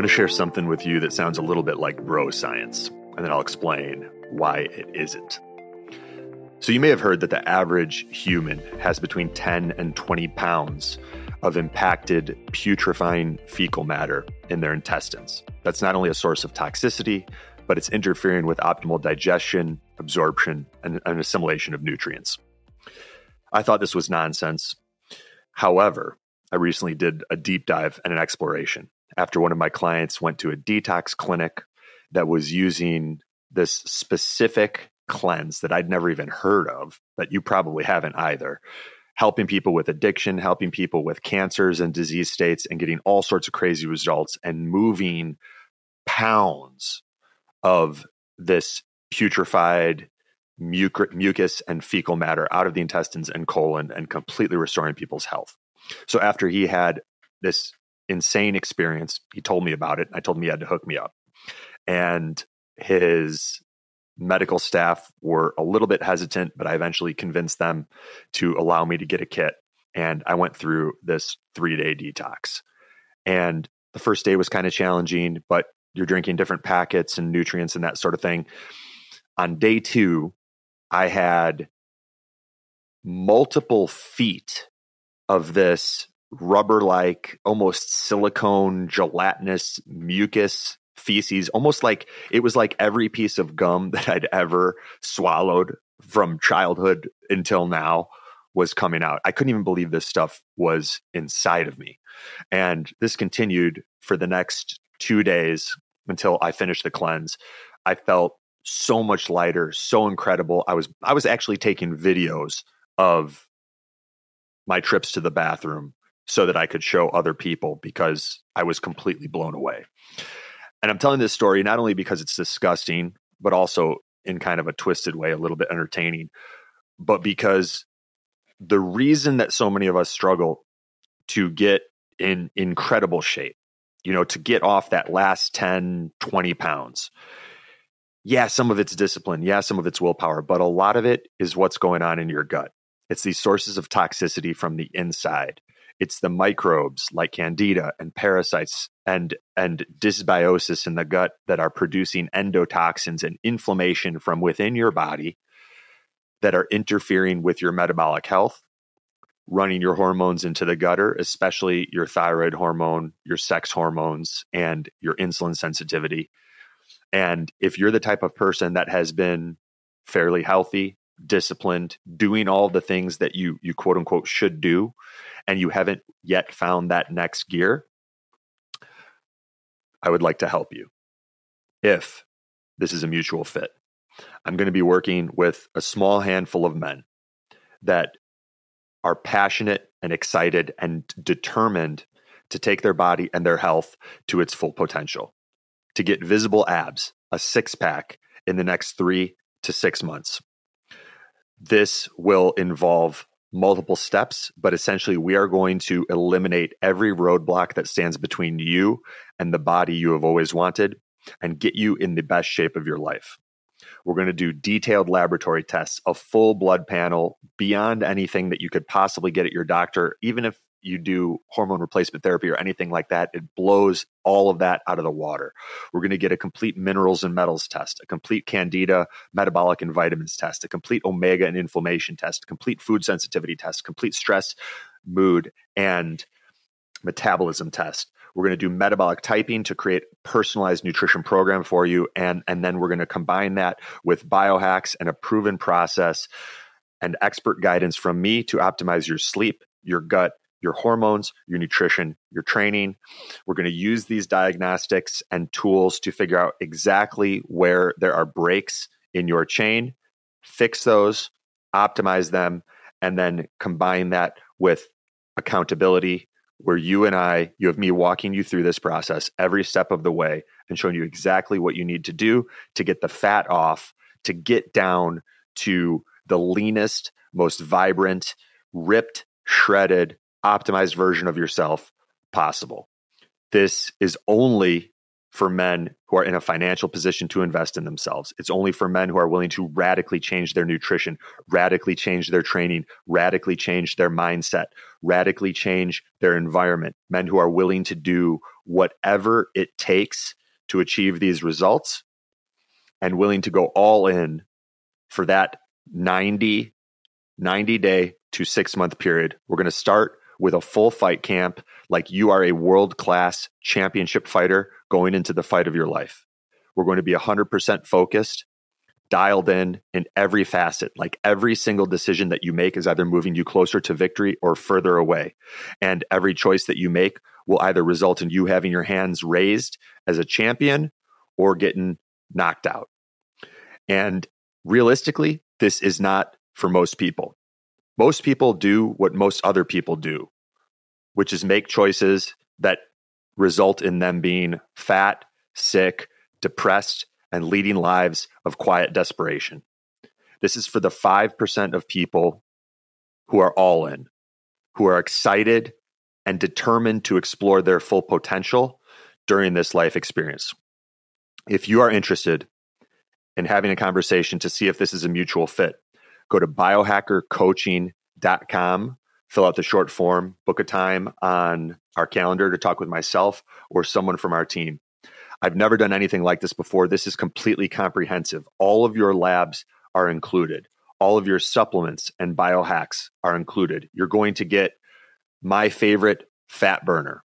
going to share something with you that sounds a little bit like bro science, and then I'll explain why it isn't. So, you may have heard that the average human has between 10 and 20 pounds of impacted putrefying fecal matter in their intestines. That's not only a source of toxicity, but it's interfering with optimal digestion, absorption, and, and assimilation of nutrients. I thought this was nonsense. However, I recently did a deep dive and an exploration after one of my clients went to a detox clinic that was using this specific cleanse that I'd never even heard of, that you probably haven't either. Helping people with addiction, helping people with cancers and disease states, and getting all sorts of crazy results and moving pounds of this putrefied mucus and fecal matter out of the intestines and colon and completely restoring people's health. So, after he had this insane experience. He told me about it. I told him he had to hook me up. And his medical staff were a little bit hesitant, but I eventually convinced them to allow me to get a kit. And I went through this three day detox. And the first day was kind of challenging, but you're drinking different packets and nutrients and that sort of thing. On day two, I had multiple feet of this rubber like, almost silicone, gelatinous mucus feces, almost like it was like every piece of gum that I'd ever swallowed from childhood until now was coming out. I couldn't even believe this stuff was inside of me. And this continued for the next two days until I finished the cleanse. I felt so much lighter, so incredible. I was I was actually taking videos of my trips to the bathroom so that I could show other people because I was completely blown away. And I'm telling this story not only because it's disgusting, but also in kind of a twisted way, a little bit entertaining, but because the reason that so many of us struggle to get in incredible shape, you know, to get off that last 10, 20 pounds. Yeah, some of it's discipline. Yeah, some of it's willpower, but a lot of it is what's going on in your gut. It's these sources of toxicity from the inside it's the microbes like candida and parasites and and dysbiosis in the gut that are producing endotoxins and inflammation from within your body that are interfering with your metabolic health running your hormones into the gutter especially your thyroid hormone your sex hormones and your insulin sensitivity. And if you're the type of person that has been fairly healthy disciplined, doing all the things that you you quote unquote should do, and you haven't yet found that next gear, I would like to help you. If this is a mutual fit, I'm going to be working with a small handful of men that are passionate and excited and determined to take their body and their health to its full potential, to get visible abs, a six pack in the next three to six months. This will involve multiple steps, but essentially, we are going to eliminate every roadblock that stands between you and the body you have always wanted and get you in the best shape of your life. We're going to do detailed laboratory tests, a full blood panel beyond anything that you could possibly get at your doctor, even if you do hormone replacement therapy or anything like that, it blows all of that out of the water. We're going to get a complete minerals and metals test, a complete candida metabolic and vitamins test, a complete omega and inflammation test, a complete food sensitivity test, complete stress, mood, and metabolism test. We're going to do metabolic typing to create personalized nutrition program for you and and then we're going to combine that with biohacks and a proven process and expert guidance from me to optimize your sleep, your gut, your hormones, your nutrition, your training. We're going to use these diagnostics and tools to figure out exactly where there are breaks in your chain, fix those, optimize them, and then combine that with accountability, where you and I, you have me walking you through this process every step of the way and showing you exactly what you need to do to get the fat off, to get down to the leanest, most vibrant, ripped, shredded, optimized version of yourself possible. This is only for men who are in a financial position to invest in themselves. It's only for men who are willing to radically change their nutrition, radically change their training, radically change their mindset, radically change their environment. Men who are willing to do whatever it takes to achieve these results and willing to go all in for that 90 90 day to 6 month period. We're going to start with a full fight camp like you are a world class championship fighter going into the fight of your life. We're going to be 100% focused, dialed in in every facet. Like every single decision that you make is either moving you closer to victory or further away. And every choice that you make will either result in you having your hands raised as a champion or getting knocked out. And realistically, this is not for most people. Most people do what most other people do, which is make choices that result in them being fat, sick, depressed, and leading lives of quiet desperation. This is for the 5% of people who are all in, who are excited and determined to explore their full potential during this life experience. If you are interested in having a conversation to see if this is a mutual fit, go to biohackercoaching.com, fill out the short form, book a time on our calendar to talk with myself or someone from our team. I've never done anything like this before. This is completely comprehensive. All of your labs are included. All of your supplements and biohacks are included. You're going to get my favorite fat burner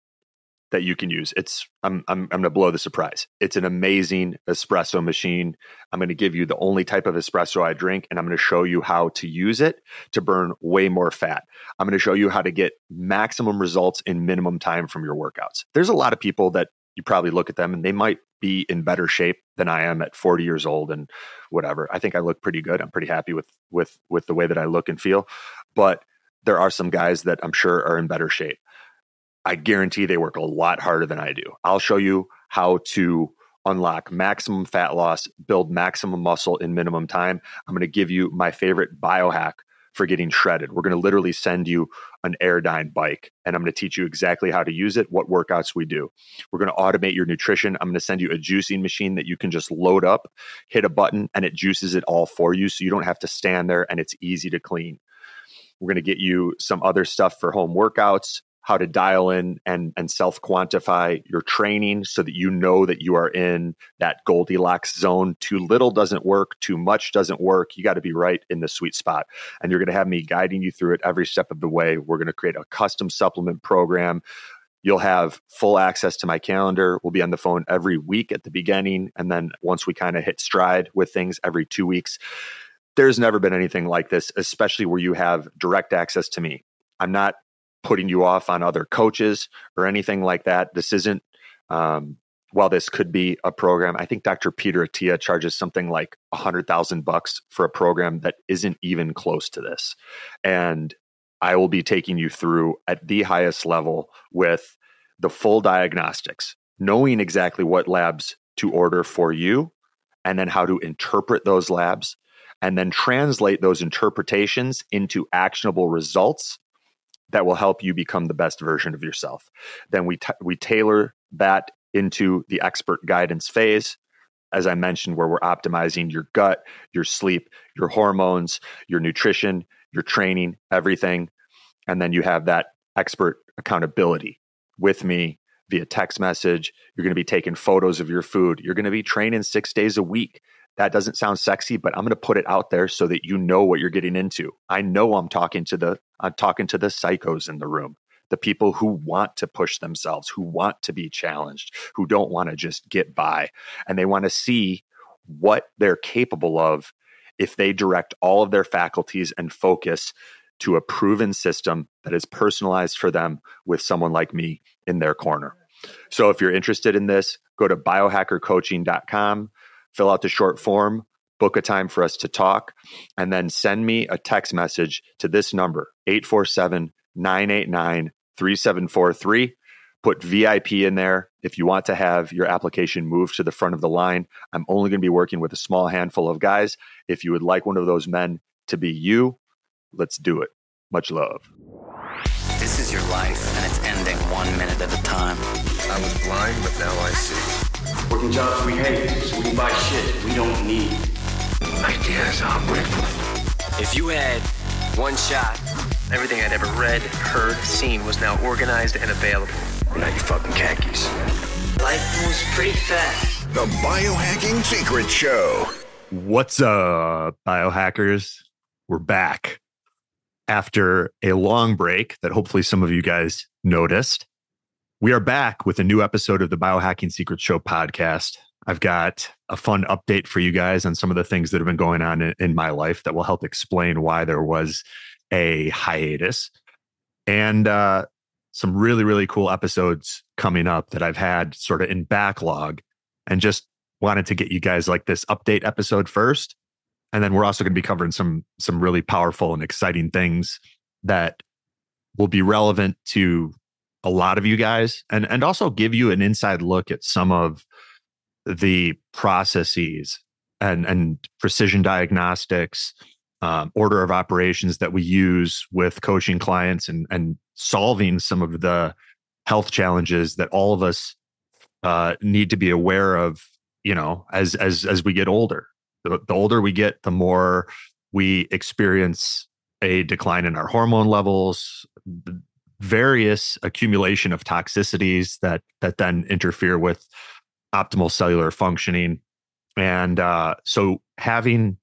that you can use. It's I'm I'm I'm going to blow the surprise. It's an amazing espresso machine. I'm going to give you the only type of espresso I drink and I'm going to show you how to use it to burn way more fat. I'm going to show you how to get maximum results in minimum time from your workouts. There's a lot of people that you probably look at them and they might be in better shape than I am at 40 years old and whatever. I think I look pretty good. I'm pretty happy with with with the way that I look and feel. But there are some guys that I'm sure are in better shape. I guarantee they work a lot harder than I do. I'll show you how to unlock maximum fat loss, build maximum muscle in minimum time. I'm going to give you my favorite biohack for getting shredded. We're going to literally send you an Airdyne bike and I'm going to teach you exactly how to use it, what workouts we do. We're going to automate your nutrition. I'm going to send you a juicing machine that you can just load up, hit a button, and it juices it all for you so you don't have to stand there and it's easy to clean. We're going to get you some other stuff for home workouts, how to dial in and, and self quantify your training so that you know that you are in that Goldilocks zone. Too little doesn't work, too much doesn't work. You got to be right in the sweet spot. And you're going to have me guiding you through it every step of the way. We're going to create a custom supplement program. You'll have full access to my calendar. We'll be on the phone every week at the beginning. And then once we kind of hit stride with things every two weeks, there's never been anything like this, especially where you have direct access to me. I'm not putting you off on other coaches or anything like that. This isn't, um, while this could be a program, I think Dr. Peter Attia charges something like a hundred thousand bucks for a program that isn't even close to this. And I will be taking you through at the highest level with the full diagnostics, knowing exactly what labs to order for you, and then how to interpret those labs, and then translate those interpretations into actionable results that will help you become the best version of yourself. Then we t- we tailor that into the expert guidance phase as I mentioned where we're optimizing your gut, your sleep, your hormones, your nutrition, your training, everything. And then you have that expert accountability with me via text message. You're going to be taking photos of your food. You're going to be training 6 days a week that doesn't sound sexy, but I'm going to put it out there so that you know what you're getting into. I know I'm talking to the I'm talking to the psychos in the room, the people who want to push themselves, who want to be challenged, who don't want to just get by, and they want to see what they're capable of if they direct all of their faculties and focus to a proven system that is personalized for them with someone like me in their corner. So if you're interested in this, go to biohackercoaching.com fill out the short form, book a time for us to talk, and then send me a text message to this number 847 989 3743. Put VIP in there if you want to have your application moved to the front of the line. I'm only going to be working with a small handful of guys. If you would like one of those men to be you, let's do it. Much love. This is your life, and it's ending one minute at a time. I was blind, but now I see. Working jobs we hate, so we buy shit we don't need. Ideas are breakfast. If you had one shot, everything I'd ever read, heard, seen was now organized and available. Now you fucking khakis. Life moves pretty fast. The Biohacking Secrets Show. What's up, biohackers? We're back after a long break that hopefully some of you guys noticed. We are back with a new episode of the Biohacking Secrets Show podcast. I've got a fun update for you guys on some of the things that have been going on in, in my life that will help explain why there was a hiatus. And uh, some really, really cool episodes coming up that I've had sort of in backlog and just wanted to get you guys like this update episode first. And then we're also going to be covering some some really powerful and exciting things that will be relevant to a lot of you guys and and also give you an inside look at some of the processes and and precision diagnostics um, order of operations that we use with coaching clients and and solving some of the health challenges that all of us uh, need to be aware of you know as as as we get older. The, the older we get the more we experience a decline in our hormone levels various accumulation of toxicities that that then interfere with optimal cellular functioning. And uh, so having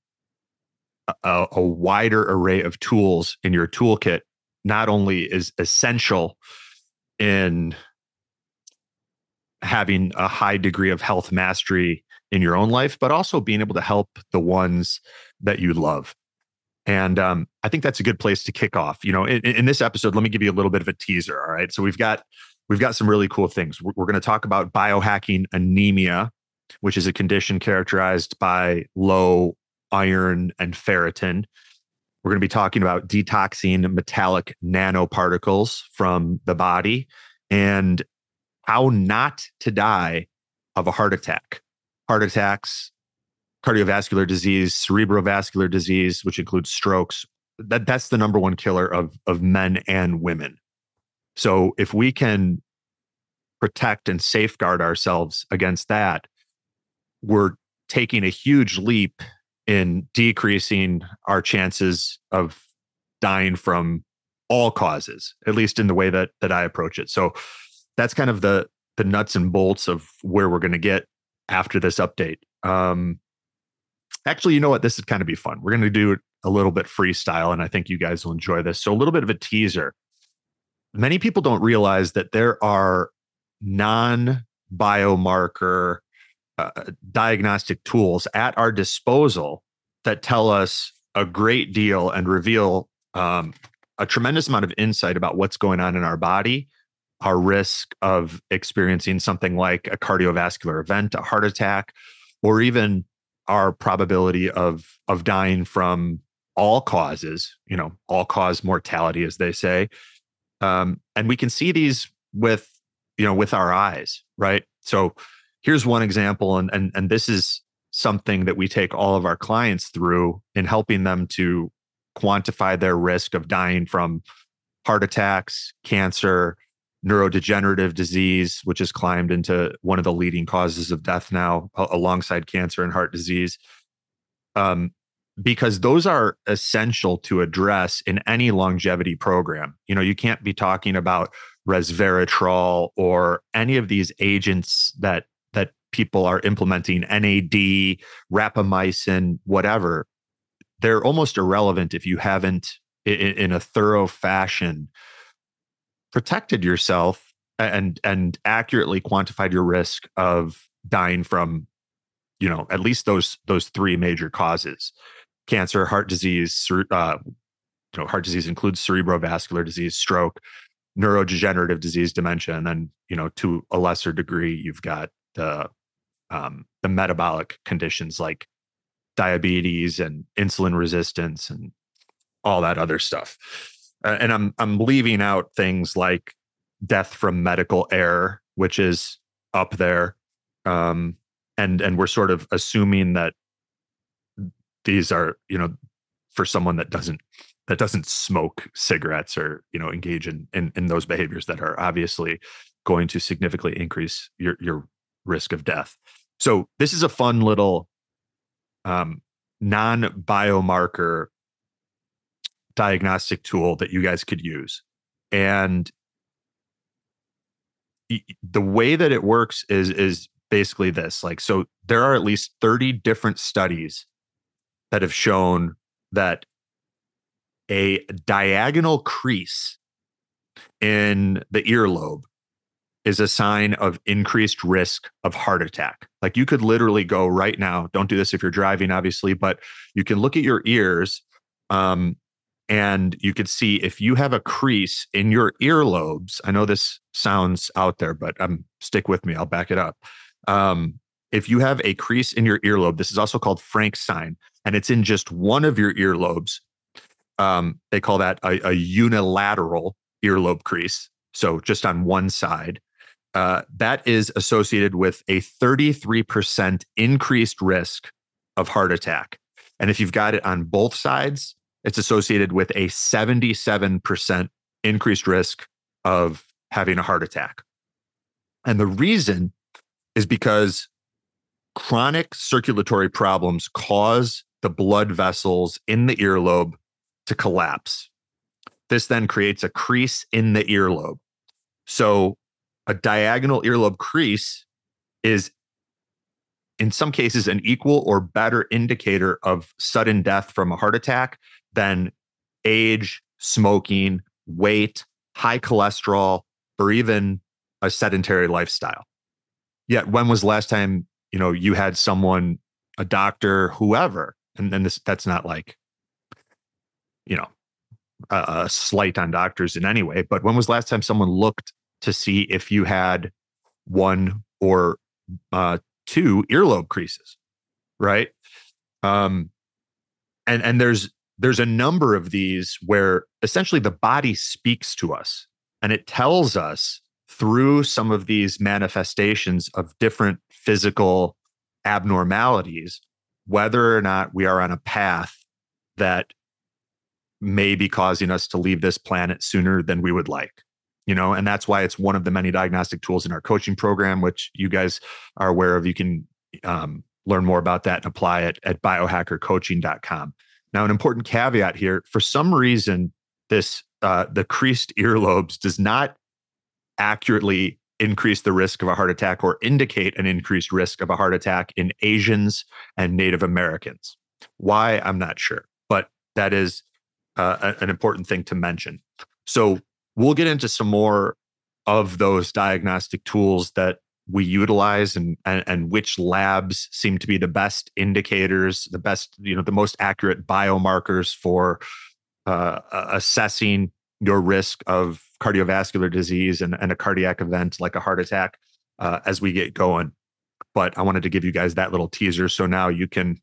a, a, wider array of tools in your toolkit not only is essential in having a high degree of health mastery in your own life but also being able to help the ones that you love and um, I think that's a good place to kick off. You know, in, in, this episode, let me give you a little bit of a teaser. All right, so we've got we've got some really cool things. We're, we're going to talk about biohacking anemia, which is a condition characterized by low iron and ferritin. We're going to be talking about detoxing metallic nanoparticles from the body and how not to die of a heart attack. Heart attacks cardiovascular disease, cerebrovascular disease, which includes strokes. That that's the number one killer of of men and women. So if we can protect and safeguard ourselves against that, we're taking a huge leap in decreasing our chances of dying from all causes, at least in the way that that I approach it. So that's kind of the the nuts and bolts of where we're going to get after this update. Um, Actually, you know what? This is kind of be fun. We're going to do a little bit freestyle, and I think you guys will enjoy this. So, a little bit of a teaser. Many people don't realize that there are non biomarker uh, diagnostic tools at our disposal that tell us a great deal and reveal um, a tremendous amount of insight about what's going on in our body, our risk of experiencing something like a cardiovascular event, a heart attack, or even our probability of of dying from all causes, you know, all cause mortality, as they say. Um, and we can see these with, you know, with our eyes, right? So here's one example, and and and this is something that we take all of our clients through in helping them to quantify their risk of dying from heart attacks, cancer, neurodegenerative disease, which has climbed into one of the leading causes of death now, alongside cancer and heart disease. Um, because those are essential to address in any longevity program. You know, you can't be talking about resveratrol or any of these agents that that people are implementing, NAD, rapamycin, whatever. They're almost irrelevant if you haven't, in, in a thorough fashion, protected yourself and and accurately quantified your risk of dying from you know at least those those three major causes. Cancer heart disease uh, you know heart disease includes cerebrovascular disease stroke neurodegenerative disease dementia and then you know to a lesser degree you've got the um, the metabolic conditions like diabetes and insulin resistance and all that other stuff uh, and I'm I'm leaving out things like death from medical error, which is up there, um, and and we're sort of assuming that these are you know for someone that doesn't that doesn't smoke cigarettes or you know engage in, in in those behaviors that are obviously going to significantly increase your your risk of death. So this is a fun little um, non biomarker diagnostic tool that you guys could use. And the way that it works is is basically this like so there are at least 30 different studies that have shown that a diagonal crease in the earlobe is a sign of increased risk of heart attack. Like you could literally go right now, don't do this if you're driving, obviously, but you can look at your ears um, and you could see if you have a crease in your earlobes. I know this sounds out there, but um, stick with me, I'll back it up. Um, if you have a crease in your earlobe, this is also called Frank's sign, and it's in just one of your earlobes. Um, they call that a, a unilateral earlobe crease. So just on one side uh, that is associated with a 33% increased risk of heart attack. And if you've got it on both sides, it's associated with a 77% increased risk of having a heart attack. And the reason is because chronic circulatory problems cause the blood vessels in the earlobe to collapse. This then creates a crease in the earlobe. So a diagonal earlobe crease is in some cases an equal or better indicator of sudden death from a heart attack than age, smoking, weight, high cholesterol, or even a sedentary lifestyle. Yet when was the last time, you know, you had someone, a doctor, whoever, and then this that's not like, you know, a, a slight on doctors in any way, but when was last time someone looked to see if you had one or uh, two earlobe creases, right? Um, and and there's there's a number of these where essentially the body speaks to us and it tells us through some of these manifestations of different physical abnormalities whether or not we are on a path that may be causing us to leave this planet sooner than we would like you know? And that's why it's one of the many diagnostic tools in our coaching program which you guys are aware of. You can um, learn more about that and apply it at biohackercoaching.com now an important caveat here for some reason this uh, the creased earlobes does not accurately increase the risk of a heart attack or indicate an increased risk of a heart attack in asians and native americans. Why? I'm not sure but that is uh, an important thing to mention. So we'll get into some more of those diagnostic tools that we utilize and, and, and which labs seem to be the best indicators the best you know the most accurate biomarkers for uh, assessing your risk of cardiovascular disease and, and a cardiac event like a heart attack uh, as we get going but i wanted to give you guys that little teaser so now you can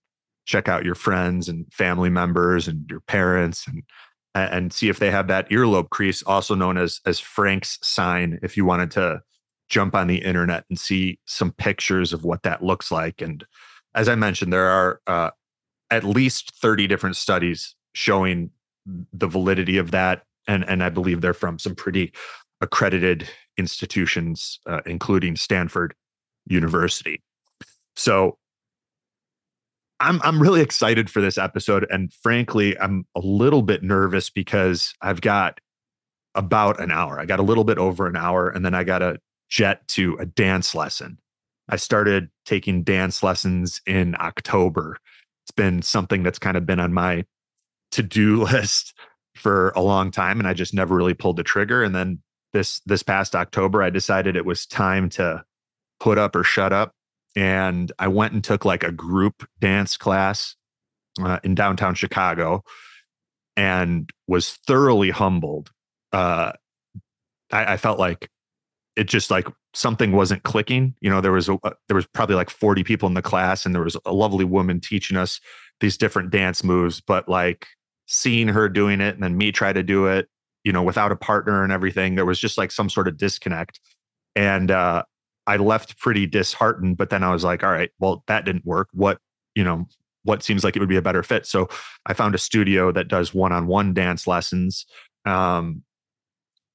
check out your friends and family members and your parents and and see if they have that earlobe crease, also known as as Frank's sign. If you wanted to jump on the internet and see some pictures of what that looks like, and as I mentioned, there are uh, at least thirty different studies showing the validity of that, and and I believe they're from some pretty accredited institutions, uh, including Stanford University. So I'm I'm really excited for this episode, and frankly, I'm a little bit nervous because I've got about an hour. I got a little bit over an hour, and then I got a jet to a dance lesson. I started taking dance lessons in October. It's been something that's kind of been on my to-do list for a long time, and I just never really pulled the trigger. And then this this past October, I decided it was time to put up or shut up and I went and took like a group dance class uh, in downtown Chicago and was thoroughly humbled. Uh, I, I, felt like it just like something wasn't clicking. You know, there was a, uh, there was probably like 40 people in the class, and there was a lovely woman teaching us these different dance moves. But like seeing her doing it, and then me try to do it, you know, without a partner and everything, there was just like some sort of disconnect. And uh, I left pretty disheartened, but then I was like, all right, well, that didn't work. What, you know, what seems like it would be a better fit? So I found a studio that does one on one dance lessons um,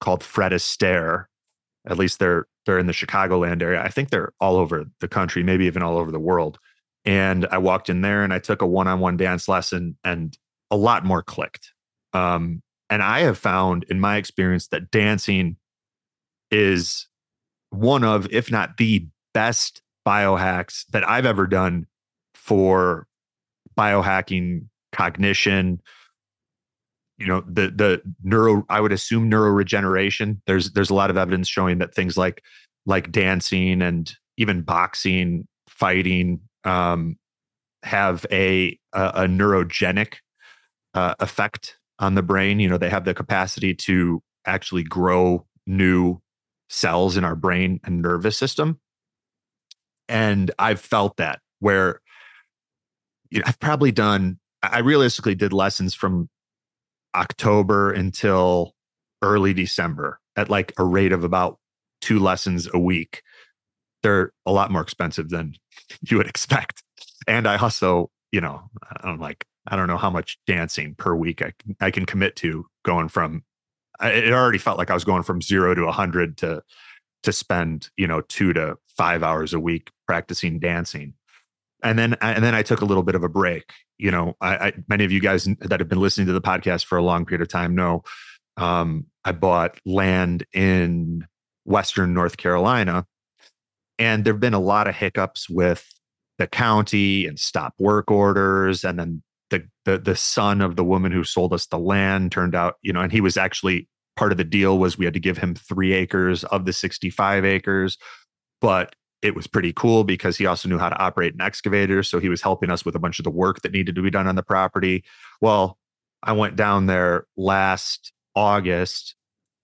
called Fred Astaire. At least they're they're in the Chicagoland area. I think they're all over the country, maybe even all over the world. And I walked in there and I took a one-on-one dance lesson, and a lot more clicked. Um, and I have found, in my experience, that dancing is one of, if not the best biohacks that I've ever done for biohacking cognition, you know the the neuro i would assume neuroregeneration there's there's a lot of evidence showing that things like like dancing and even boxing fighting um, have a, a, a neurogenic uh, effect on the brain. You know they have the capacity to actually grow new cells in our brain and nervous system. And i've felt that where you know i've probably done i realistically did lessons from October until early December at like a rate of about two lessons a week. They're a lot more expensive than you would expect. And I also, you know, I'm like, I don't know how much dancing per week I can, I can commit to going from, it already felt like I was going from zero to a hundred to, to spend, you know, two to five hours a week practicing dancing. And then, and then I took a little bit of a break you know, I, I, many of you guys that have been listening to the podcast for a long period of time know um, I bought land in Western North Carolina, and there've been a lot of hiccups with the county and stop work orders, and then the the the son of the woman who sold us the land turned out, you know, and he was actually part of the deal was we had to give him three acres of the 65 acres, but it was pretty cool because he also knew how to operate an excavator. So he was helping us with a bunch of the work that needed to be done on the property. Well, I went down there last August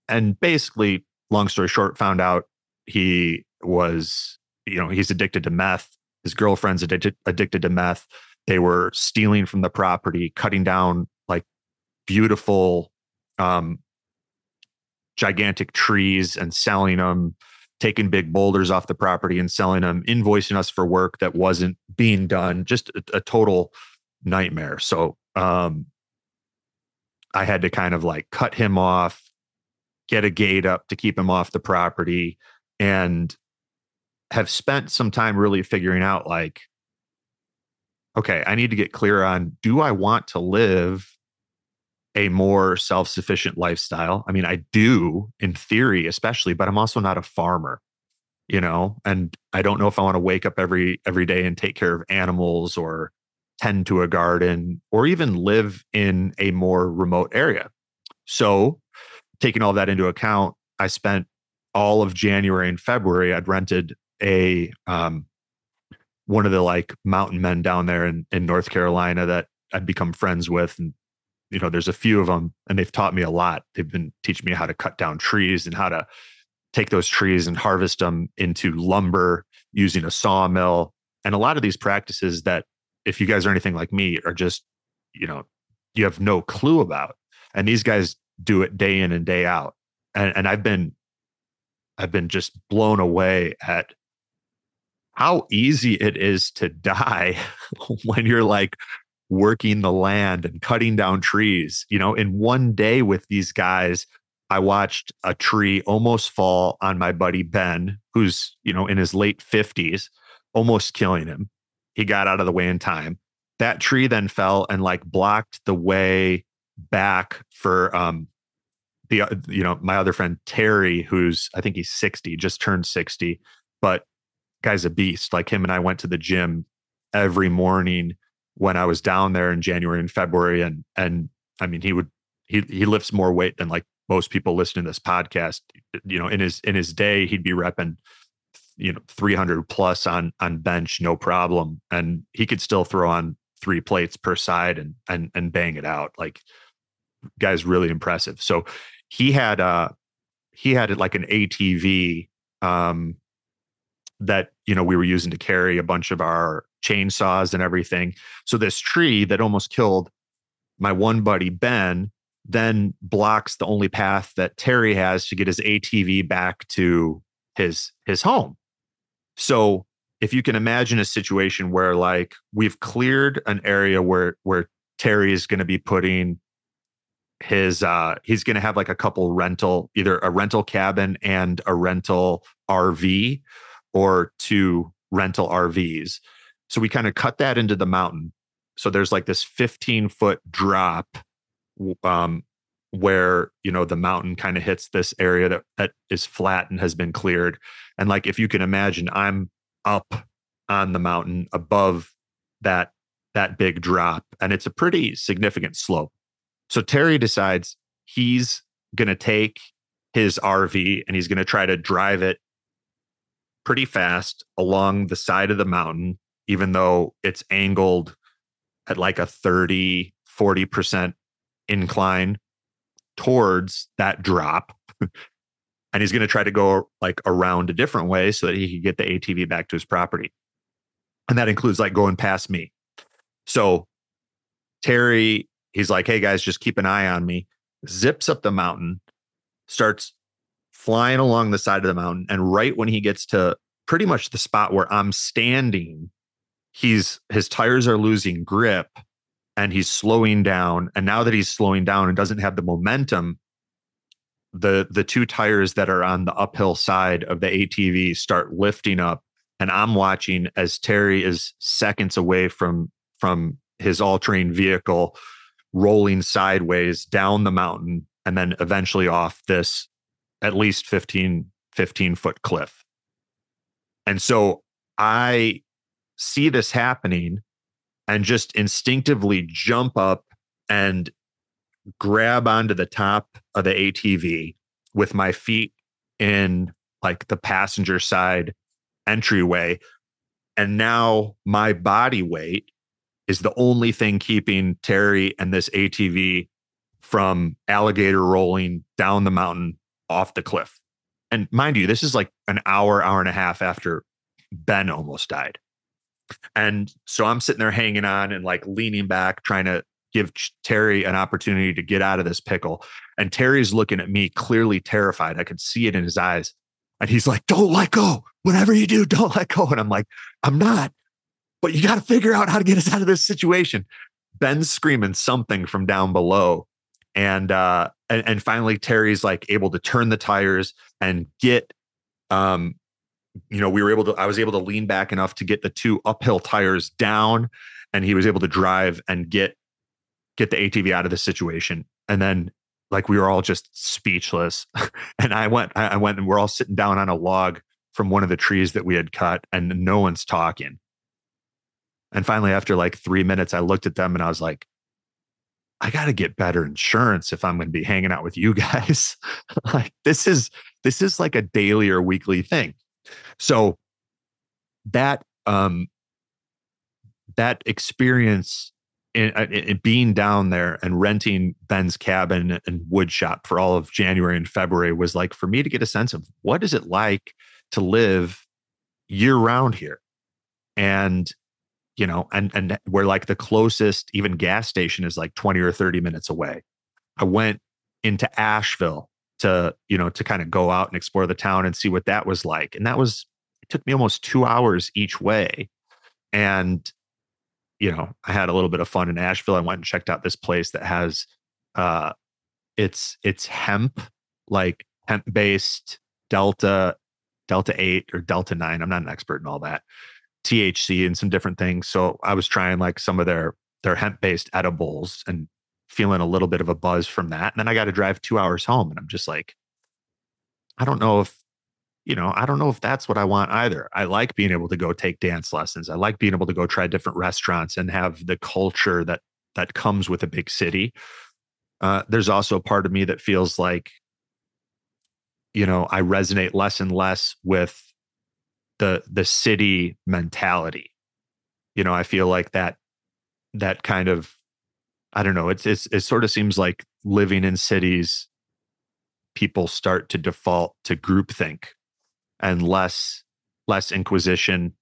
and basically, long story short, found out he was, you know, he's addicted to meth. His girlfriend's addicted, addicted to meth. They were stealing from the property, cutting down like beautiful, um, gigantic trees and selling them taking big boulders off the property and selling them, invoicing us for work that wasn't being done, just a, a total nightmare. So um, I had to kind of like cut him off, get a gate up to keep him off the property, and have spent some time really figuring out like, okay, I need to get clear on do I want to live a more self-sufficient lifestyle. I mean, I do in theory, especially, but I'm also not a farmer, you know, and I don't know if I want to wake up every every day and take care of animals or tend to a garden or even live in a more remote area. So, taking all that into account, I spent all of January and February. I'd rented a um, one of the like mountain men down there in, in North Carolina that I'd become friends with and you know there's a few of them and they've taught me a lot. They've been teaching me how to cut down trees and how to take those trees and harvest them into lumber using a sawmill. And a lot of these practices that if you guys are anything like me are just you know you have no clue about. And these guys do it day in and day out. And, and i've been i've been just blown away at how easy it is to die when you're like working the land and cutting down trees. You know, in one day with these guys, I watched a tree almost fall on my buddy Ben, who's, you know, in his late 50s, almost killing him. He got out of the way in time. That tree then fell and like blocked the way back for um the uh, you know my other friend Terry who's I think he's 60 just turned 60 but guy's a beast like him and I went to the gym every morning when I was down there in January and February, and and I mean he would he he lifts more weight than like most people listening to this podcast. You know, in his in his day, he'd be repping you know 300 plus on on bench, no problem, and he could still throw on three plates per side and and and bang it out. Like guy's really impressive. So he had uh he had like an ATV um that you know we were using to carry a bunch of our chainsaws and everything. So this tree that almost killed my one buddy Ben then blocks the only path that Terry has to get his ATV back to his his home. So if you can imagine a situation where like we've cleared an area where where Terry is going to be putting his uh he's going to have like a couple rental either a rental cabin and a rental RV or two rental RVs. So we kind of cut that into the mountain. So there's like this 15 foot drop um where you know the mountain kind of hits this area that that is flat and has been cleared. And like if you can imagine i'm up on the mountain above that that big drop and it's a pretty significant slope. So terry decides he's going to take his rv and he's going to try to drive it pretty fast along the side of the mountain even though it's angled at like a 30 40% incline towards that drop. and he's going to try to go like around a different way so that he can get the ATV back to his property. And that includes like going past me. So Terry, he's like, hey guys, just keep an eye on me. Zips up the mountain, starts flying along the side of the mountain. And right when he gets to pretty much the spot where I'm standing, he's his tires are losing grip and he's slowing down. And now that he's slowing down and doesn't have the momentum, the the two tires that are on the uphill side of the ATV start lifting up. And I'm watching as Terry is seconds away from from his all-terrain vehicle rolling sideways down the mountain and then eventually off this at least 15 15 foot cliff. And so I see this happening and just instinctively jump up and grab onto the top of the ATV with my feet in like the passenger side entryway. And now my body weight is the only thing keeping Terry and this ATV from alligator rolling down the mountain off the cliff. And mind you, this is like an hour, hour and a half after Ben almost died. And so I'm sitting there hanging on and like leaning back, trying to give Terry an opportunity to get out of this pickle. And Terry's looking at me, clearly terrified. I could see it in his eyes. And he's like, Don't let go. Whatever you do, don't let go. And I'm like, I'm not, but you got to figure out how to get us out of this situation. Ben's screaming something from down below. And uh and, and finally Terry's like able to turn the tires and get um you know, we were able to, I was able to lean back enough to get the two uphill tires down and he was able to drive and get, get the ATV out of the situation. And then like we were all just speechless. and I went, I went and we're all sitting down on a log from one of the trees that we had cut and no one's talking. And finally, after like three minutes, I looked at them and I was like, I got to get better insurance if I'm going to be hanging out with you guys. like this is this is like a daily or weekly thing. So that um that experience in, uh, in, being down there and renting Ben's cabin and wood shop for all of January and February was like for me to get a sense of what is it like to live year round here. And you know, and and where like the closest even gas station is like 20 or 30 minutes away. I went into Asheville to, you know, to kind of go out and explore the town and see what that was like. And that was it took me almost two hours each way. And, you know, I had a little bit of fun in Asheville. I went and checked out this place that has uh it's it's hemp, like hemp based delta, delta eight or delta nine. I'm not an expert in all that. THC and some different things. So I was trying like some of their their hemp based edibles and feeling a little bit of a buzz from that. And then I got to drive two hours home. And I'm just like, I don't know if you know, I don't know if that's what I want either. I like being able to go take dance lessons. I like being able to go try different restaurants and have the culture that that comes with a big city. Uh, there's also a part of me that feels like, you know, I resonate less and less with the the city mentality. You know, I feel like that that kind of, I don't know. It's it's it sort of seems like living in cities people start to default to groupthink and less less inquisition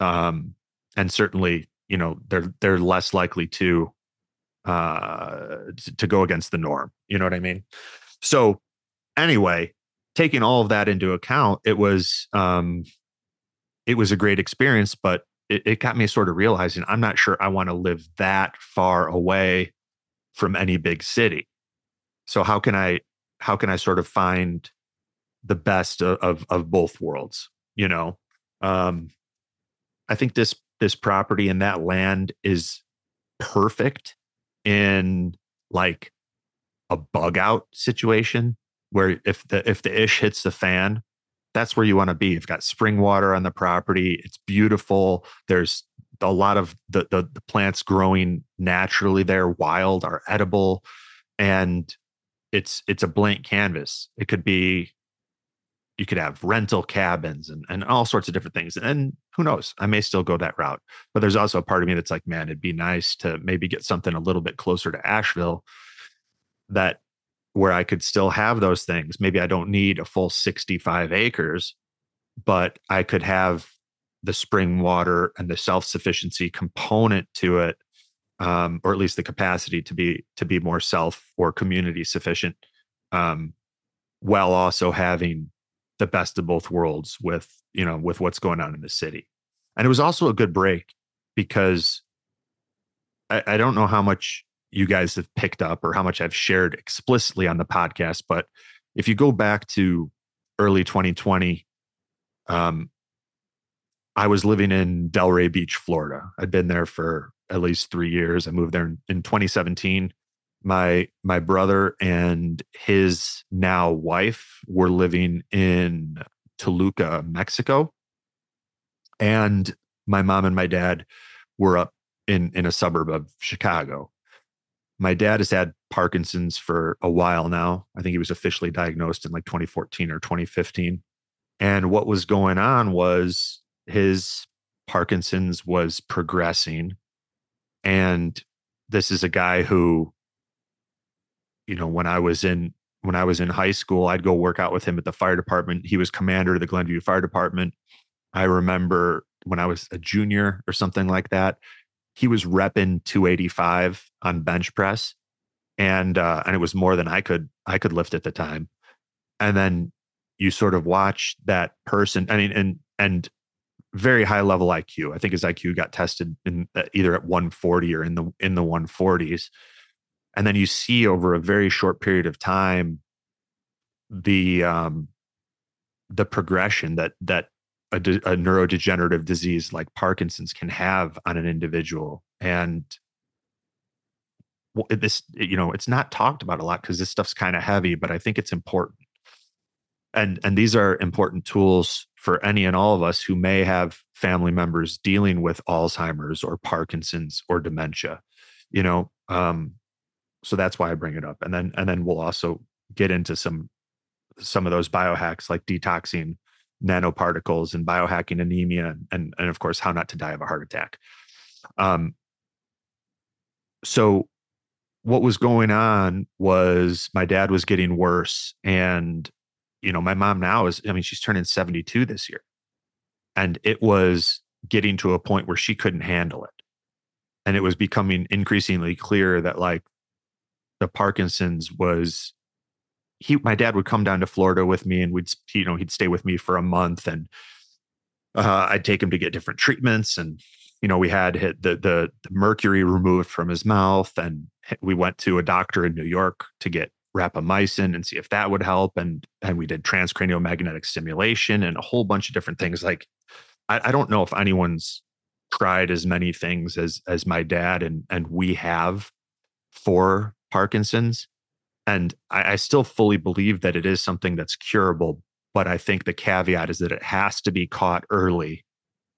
um and certainly you know they're they're less likely to uh to go against the norm you know what i mean so anyway taking all of that into account it was um it was a great experience but it, it got me sort of realizing i'm not sure i want to live that far away from any big city. So how can i how can i sort of find the best of of, of both worlds you know? Um i think this this property and that land is perfect in like a bug out situation where if the if the ish hits the fan that's where you want to be. You've got spring water on the property. It's beautiful. There's a lot of the, the, the plants growing naturally there. Wild are edible and it's it's a blank canvas. It could be you could have rental cabins and, and all sorts of different things and who knows? I may still go that route. But there's also a part of me that's like man it'd be nice to maybe get something a little bit closer to asheville that where i could still have those things. Maybe i don't need a full 65 acres but i could have the spring water and the self-sufficiency component to it um, or at least the capacity to be to be more self or community sufficient um, while also having the best of both worlds with you know with what's going on in the city. And it was also a good break because I, I don't know how much you guys have picked up or how much i've shared explicitly on the podcast but if you go back to early 2020 um, I was living in Delray Beach, Florida. I'd been there for at least three years. I moved there in, in 2017. My my brother and his now wife were living in Toluca, Mexico, and my mom and my dad were up in in a suburb of Chicago. My dad has had Parkinson's for a while now. I think he was officially diagnosed in like 2014 or 2015. And what was going on was his Parkinson's was progressing. And this is a guy who, you know, when I was in when I was in high school, I'd go work out with him at the fire department. He was commander of the Glenview Fire Department. I remember when I was a junior or something like that, he was repping 285 on bench press. And uh, and it was more than I could I could lift at the time. And then you sort of watch that person. I mean, and and very high level IQ. I think his IQ got tested in uh, either at 140 or in the in the 140s. And then you see over a very short period of time the um the progression that that a, de- a neurodegenerative disease like Parkinson's can have on an individual and this you know it's not talked about a lot because this stuff's kind of heavy but i think it's important. And and these are important tools for any and all of us who may have family members dealing with alzheimer's or parkinson's or dementia you know um so that's why i bring it up. And then and then we'll also get into some some of those biohacks like detoxing nanoparticles and biohacking anemia and and of course how not to die of a heart attack um so what was going on was my dad was getting worse and you know, my mom now is, I mean, she's turning 72 this year. And it was getting to a point where she couldn't handle it. And it was becoming increasingly clear that like the Parkinson's was he my dad would come down to Florida with me and we'd you know he'd stay with me for a month and uh, I'd take him to get different treatments and you know we had the, the the mercury removed from his mouth and we went to a doctor in New York to get rapamycin and see if that would help. And and we did transcranial magnetic stimulation and a whole bunch of different things. Like I, I don't know if anyone's tried as many things as as my dad and and we have for Parkinson's. And I, I still fully believe that it is something that's curable. But I think the caveat is that it has to be caught early.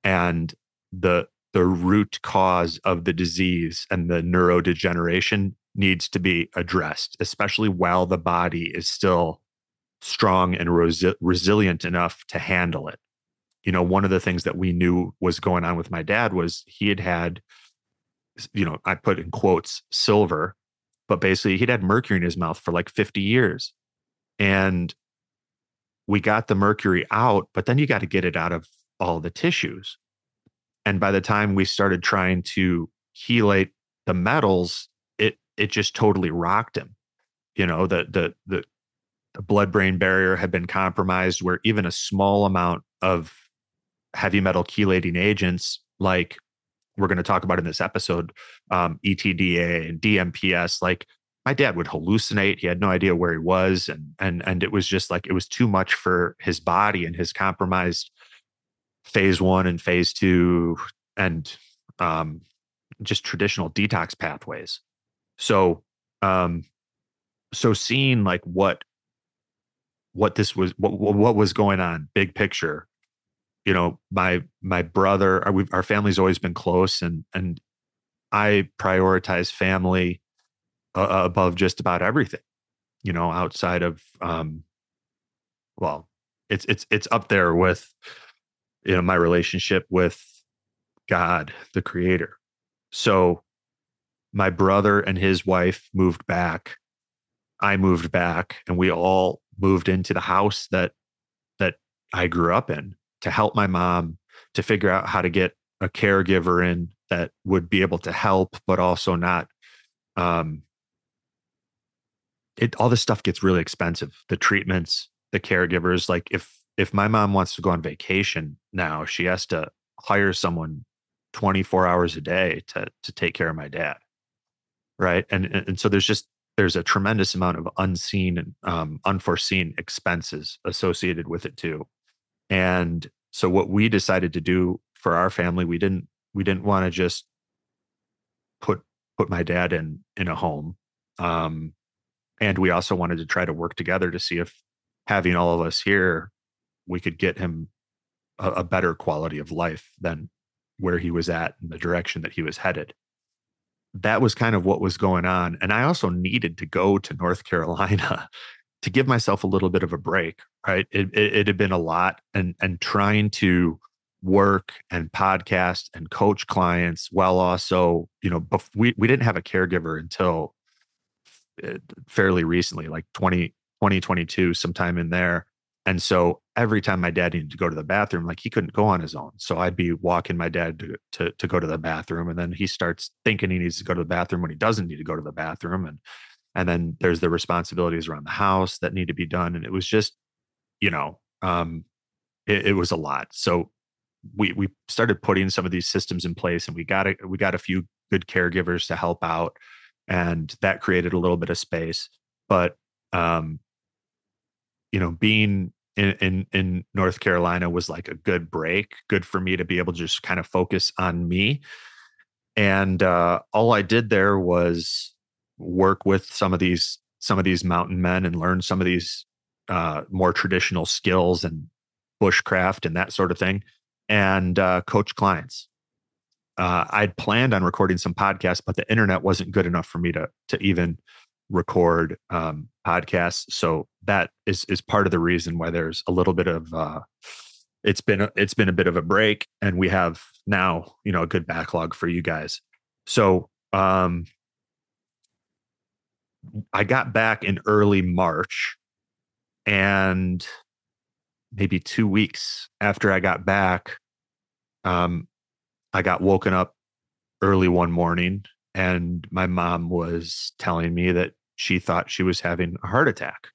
And the the root cause of the disease and the neurodegeneration needs to be addressed, especially while the body is still strong and resi- resilient enough to handle it. You know, one of the things that we knew was going on with my dad was he had had, you know, I put in quotes, silver, but basically he'd had mercury in his mouth for like 50 years. And we got the mercury out, but then you got to get it out of all the tissues. And by the time we started trying to chelate the metals, it it just totally rocked him. You know, the the the, the blood brain barrier had been compromised where even a small amount of heavy metal chelating agents like we're going to talk about in this episode um, etda and dmps like my dad would hallucinate. He had no idea where he was, and and and it was just like it was too much for his body and his compromised phase one and phase two, and um, just traditional detox pathways. So, um, so seeing like what what this was, what what was going on, big picture. You know, my my brother, our, our family's always been close, and and I prioritize family uh, above just about everything. You know, outside of um, well, it's it's it's up there with you know my relationship with God, the Creator. So, my brother and his wife moved back. I moved back, and we all moved into the house that that I grew up in to help my mom to figure out how to get a caregiver in that would be able to help, but also not um, it all this stuff gets really expensive. The treatments, the caregivers, like if if my mom wants to go on vacation now, she has to hire someone 24 hours a day to to take care of my dad. Right. And and so there's just there's a tremendous amount of unseen and um, unforeseen expenses associated with it too. And so what we decided to do for our family, we didn't we didn't want to just put put my dad in in a home. Um, and we also wanted to try to work together to see if having all of us here we could get him a, a better quality of life than where he was at and the direction that he was headed that was kind of what was going on and i also needed to go to north carolina to give myself a little bit of a break right it, it, it, had been a lot and and trying to work and podcast and coach clients while also you know bef- we, we didn't have a caregiver until uh, fairly recently, like 20, 2022, sometime in there. And so every time my dad needed to go to the bathroom, like he couldn't go on his own. So I'd be walking my dad to, to, to go to the bathroom. And then he starts thinking he needs to go to the bathroom when he doesn't need to go to the bathroom. And, and then there's the responsibilities around the house that need to be done. And it was just, you know, um, it, it was a lot. So we, we started putting some of these systems in place and we got a, we got a few good caregivers to help out and that created a little bit of space but um you know being in, in in north carolina was like a good break good for me to be able to just kind of focus on me and uh all i did there was work with some of these some of these mountain men and learn some of these uh more traditional skills and bushcraft and that sort of thing and uh coach clients uh, I'd planned on recording some podcasts, but the internet wasn't good enough for me to to even record um, podcasts. So that is is part of the reason why there's a little bit of uh, it's been a, it's been a bit of a break, and we have now you know a good backlog for you guys. So um, I got back in early March, and maybe two weeks after I got back, um, I got woken up early one morning and my mom was telling me that she thought she was having a heart attack.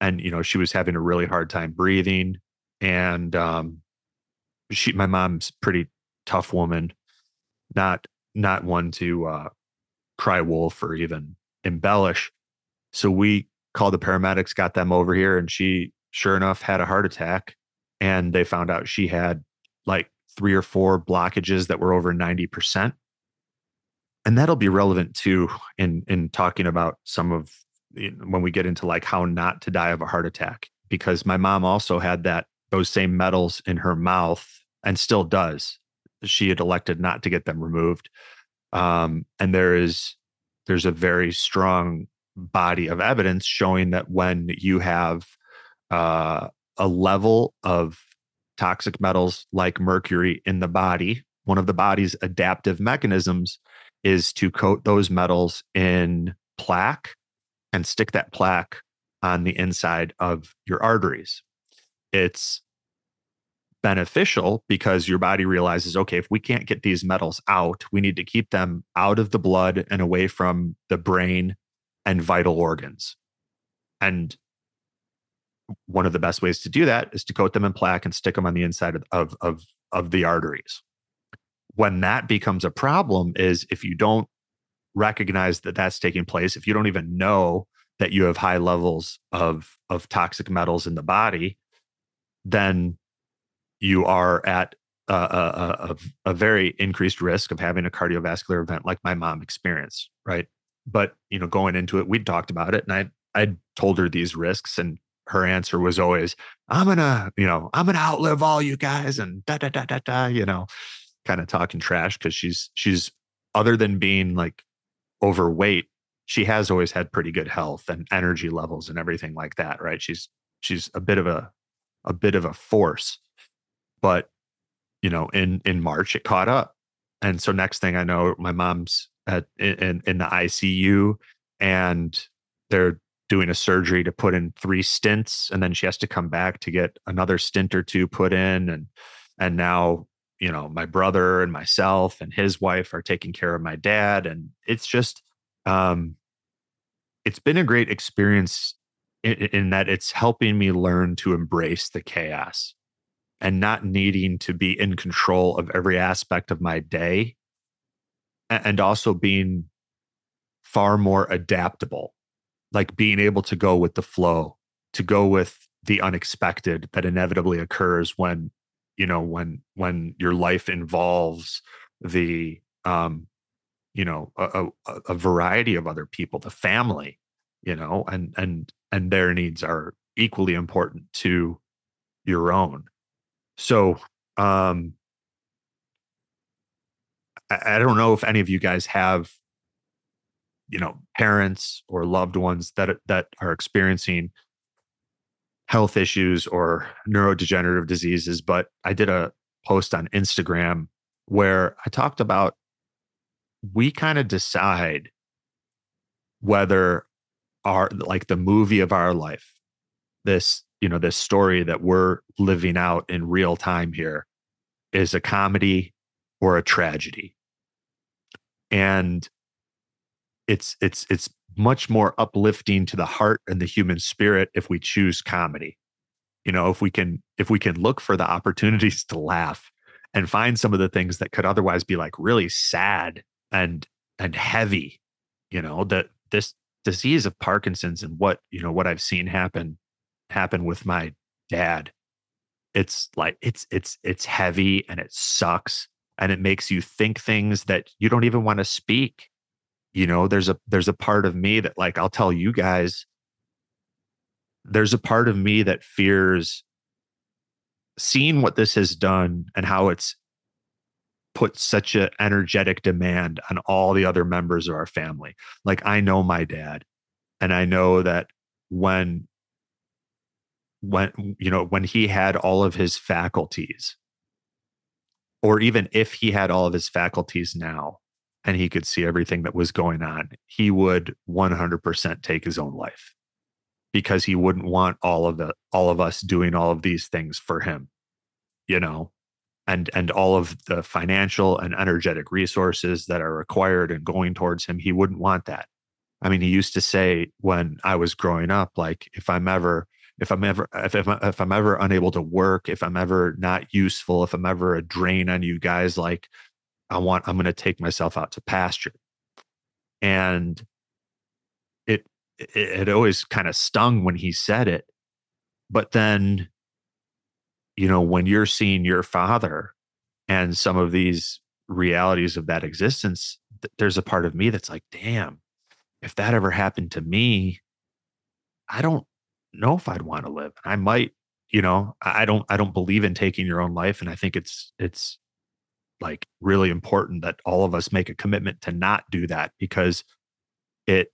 And, you know, she was having a really hard time breathing. And um, she, my mom's pretty tough woman, not, not one to uh, cry wolf or even embellish. So we called the paramedics, got them over here, and she, sure enough, had a heart attack. And they found out she had like three or four blockages that were over 90%. And that'll be relevant too in in talking about some of when we get into like how not to die of a heart attack because my mom also had that those same metals in her mouth and still does. She had elected not to get them removed. Um, and there is there's a very strong body of evidence showing that when you have uh, a level of toxic metals like mercury in the body, one of the body's adaptive mechanisms is to coat those metals in plaque and stick that plaque on the inside of your arteries. It's beneficial because your body realizes okay, if we can't get these metals out, we need to keep them out of the blood and away from the brain and vital organs. And one of the best ways to do that is to coat them in plaque and stick them on the inside of, of, of, the arteries. When that becomes a problem is if you don't recognize that that's taking place, if you don't even know that you have high levels of of toxic metals in the body, then you are at a, a, a, a very increased risk of having a cardiovascular event like my mom experienced, right? But you know, going into it, we'd talked about it, and I I told her these risks, and her answer was always, "I'm gonna, you know, I'm gonna outlive all you guys," and da da da da da, you know, kind of talking trash because she's she's other than being like overweight, she has always had pretty good health and energy levels and everything like that, right? She's she's a bit of a a bit of a force, but you know, in in March it caught up, and so next thing I know, my mom's at in in the ICU, and they're doing a surgery to put in three stints and then she has to come back to get another stint or two put in. And and now you know my brother and myself and his wife are taking care of my dad. And it's just um it's been a great experience in, in that it's helping me learn to embrace the chaos and not needing to be in control of every aspect of my day and also being far more adaptable like being able to go with the flow to go with the unexpected that inevitably occurs when you know when when your life involves the um you know a, a, a variety of other people the family you know and and and their needs are equally important to your own so um I, I don't know if any of you guys have you know parents or loved ones that that are experiencing health issues or neurodegenerative diseases but i did a post on instagram where i talked about we kind of decide whether our like the movie of our life this you know this story that we're living out in real time here is a comedy or a tragedy. And it's it's it's much more uplifting to the heart and the human spirit if we choose comedy. You know if we can if we can look for the opportunities to laugh and find some of the things that could otherwise be like really sad and and heavy you know that this disease of parkinson's and what you know what i've seen happen happen with my dad. It's like it's it's it's heavy and it sucks and it makes you think things that you don't even want to speak. You know there's a there's a part of me that like i'll tell you guys there's a part of me that fears seeing what this has done and how it's put such an energetic demand on all the other members of our family. Like i know my dad and i know that when when you know when he had all of his faculties or even if he had all of his faculties now and he could see everything that was going on, he would 100% take his own life because he wouldn't want all of the all of us doing all of these things for him, you know, and and all of the financial and energetic resources that are required and going towards him. He wouldn't want that. I mean, he used to say when I was growing up, like if I'm ever if I'm ever if, if, if I'm ever unable to work, if I'm ever not useful, if I'm ever a drain on you guys, like I want, I'm going to take myself out to pasture. And it, it, it always kind of stung when he said it. But then, you know, when you're seeing your father and some of these realities of that existence, th- there's a part of me that's like, damn, if that ever happened to me, I don't know if I'd want to live. I might, you know, I don't, I don't believe in taking your own life. And I think it's, it's like really important that all of us make a commitment to not do that because it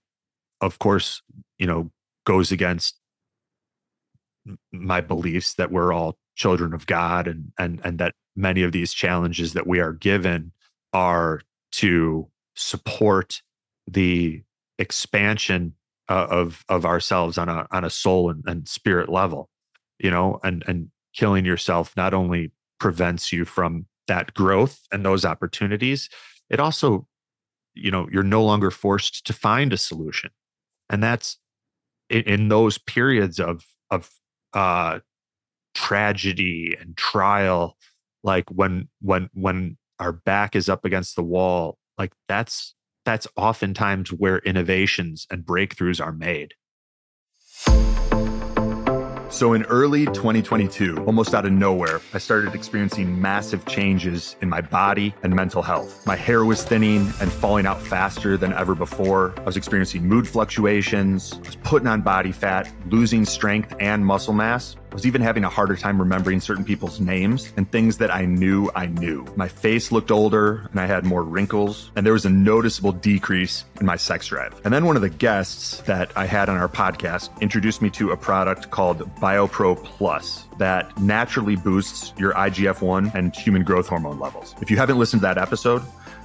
of course you know goes against my beliefs that we're all children of god and and and that many of these challenges that we are given are to support the expansion uh, of of ourselves on a on a soul and, and spirit level you know and and killing yourself not only prevents you from that growth and those opportunities, it also, you know, you're no longer forced to find a solution. And that's in, in those periods of of uh tragedy and trial, like when when when our back is up against the wall, like that's that's oftentimes where innovations and breakthroughs are made. So, in early 2022, almost out of nowhere, I started experiencing massive changes in my body and mental health. My hair was thinning and falling out faster than ever before. I was experiencing mood fluctuations. I was putting on body fat, losing strength and muscle mass. Was even having a harder time remembering certain people's names and things that I knew I knew. My face looked older and I had more wrinkles, and there was a noticeable decrease in my sex drive. And then one of the guests that I had on our podcast introduced me to a product called BioPro Plus that naturally boosts your IGF 1 and human growth hormone levels. If you haven't listened to that episode,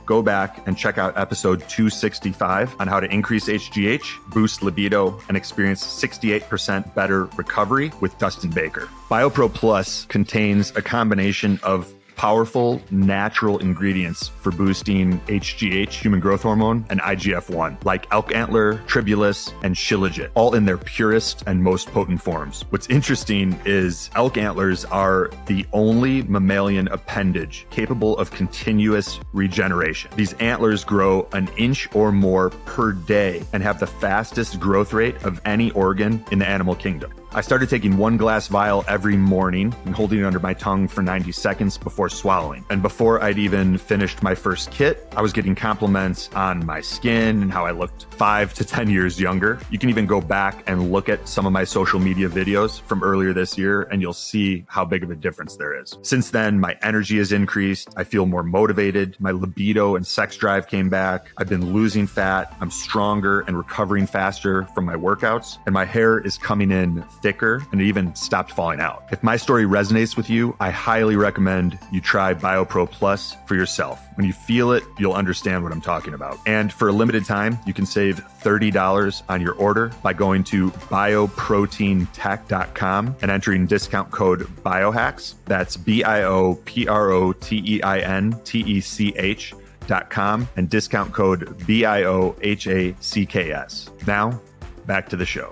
go back and check out episode 265 on how to increase HGH, boost libido, and experience 68% better recovery with Dustin Baker. BioPro Plus contains a combination of powerful natural ingredients for boosting HGH, human growth hormone, and IGF 1, like elk antler, tribulus, and shilajit, all in their purest and most potent forms. What's interesting is elk antlers are the only mammalian appendage capable of continuous regeneration. These antlers grow an inch or more per day and have the fastest growth rate of any organ in the animal kingdom. I started taking one glass vial every morning and holding it under my tongue for 90 seconds before swallowing. And before I'd even finished my first kit, I was getting compliments on my skin and how I looked five to 10 years younger. You can even go back and look at some of my social media videos from earlier this year, and you'll see how big of a difference there is. Since then, my energy has increased. I feel more motivated. My libido and sex drive came back. I've been losing fat. I'm stronger and recovering faster from my workouts, and my hair is coming in thicker and it even stopped falling out. If my story resonates with you, I highly recommend you try BioPro Plus for yourself. When you feel it, you'll understand what I'm talking about. And for a limited time, you can save $30 on your order by going to bioproteintech.com and entering discount code biohacks. That's B I O P R O T E I N T E C H. Dot com and discount code B I O H A C K S. Now, back to the show.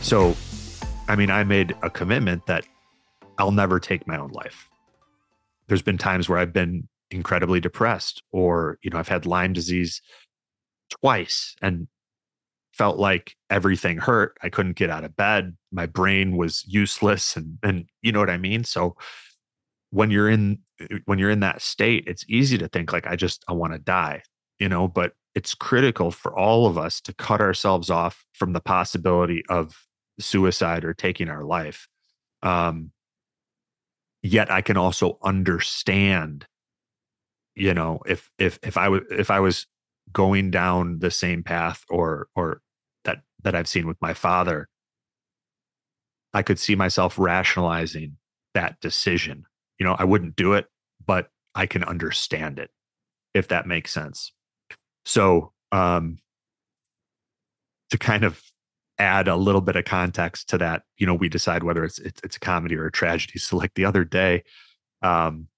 So, I mean, I made a commitment that I'll never take my own life. There's been times where I've been incredibly depressed, or, you know, I've had Lyme disease twice and felt like everything hurt. I couldn't get out of bed. My brain was useless. And, and you know what I mean? So, when you're in when you're in that state it's easy to think like i just i want to die you know but it's critical for all of us to cut ourselves off from the possibility of suicide or taking our life. Um, yet I can also understand, you know, if if if I was if I was going down the same path or or that that I've seen with my father, I could see myself rationalizing that decision. You know, I wouldn't do it, but I can understand it if that makes sense. So, um, to kind of add a little bit of context to that, you know, we decide whether it's it's, it's a comedy or a tragedy. So like the other day, um,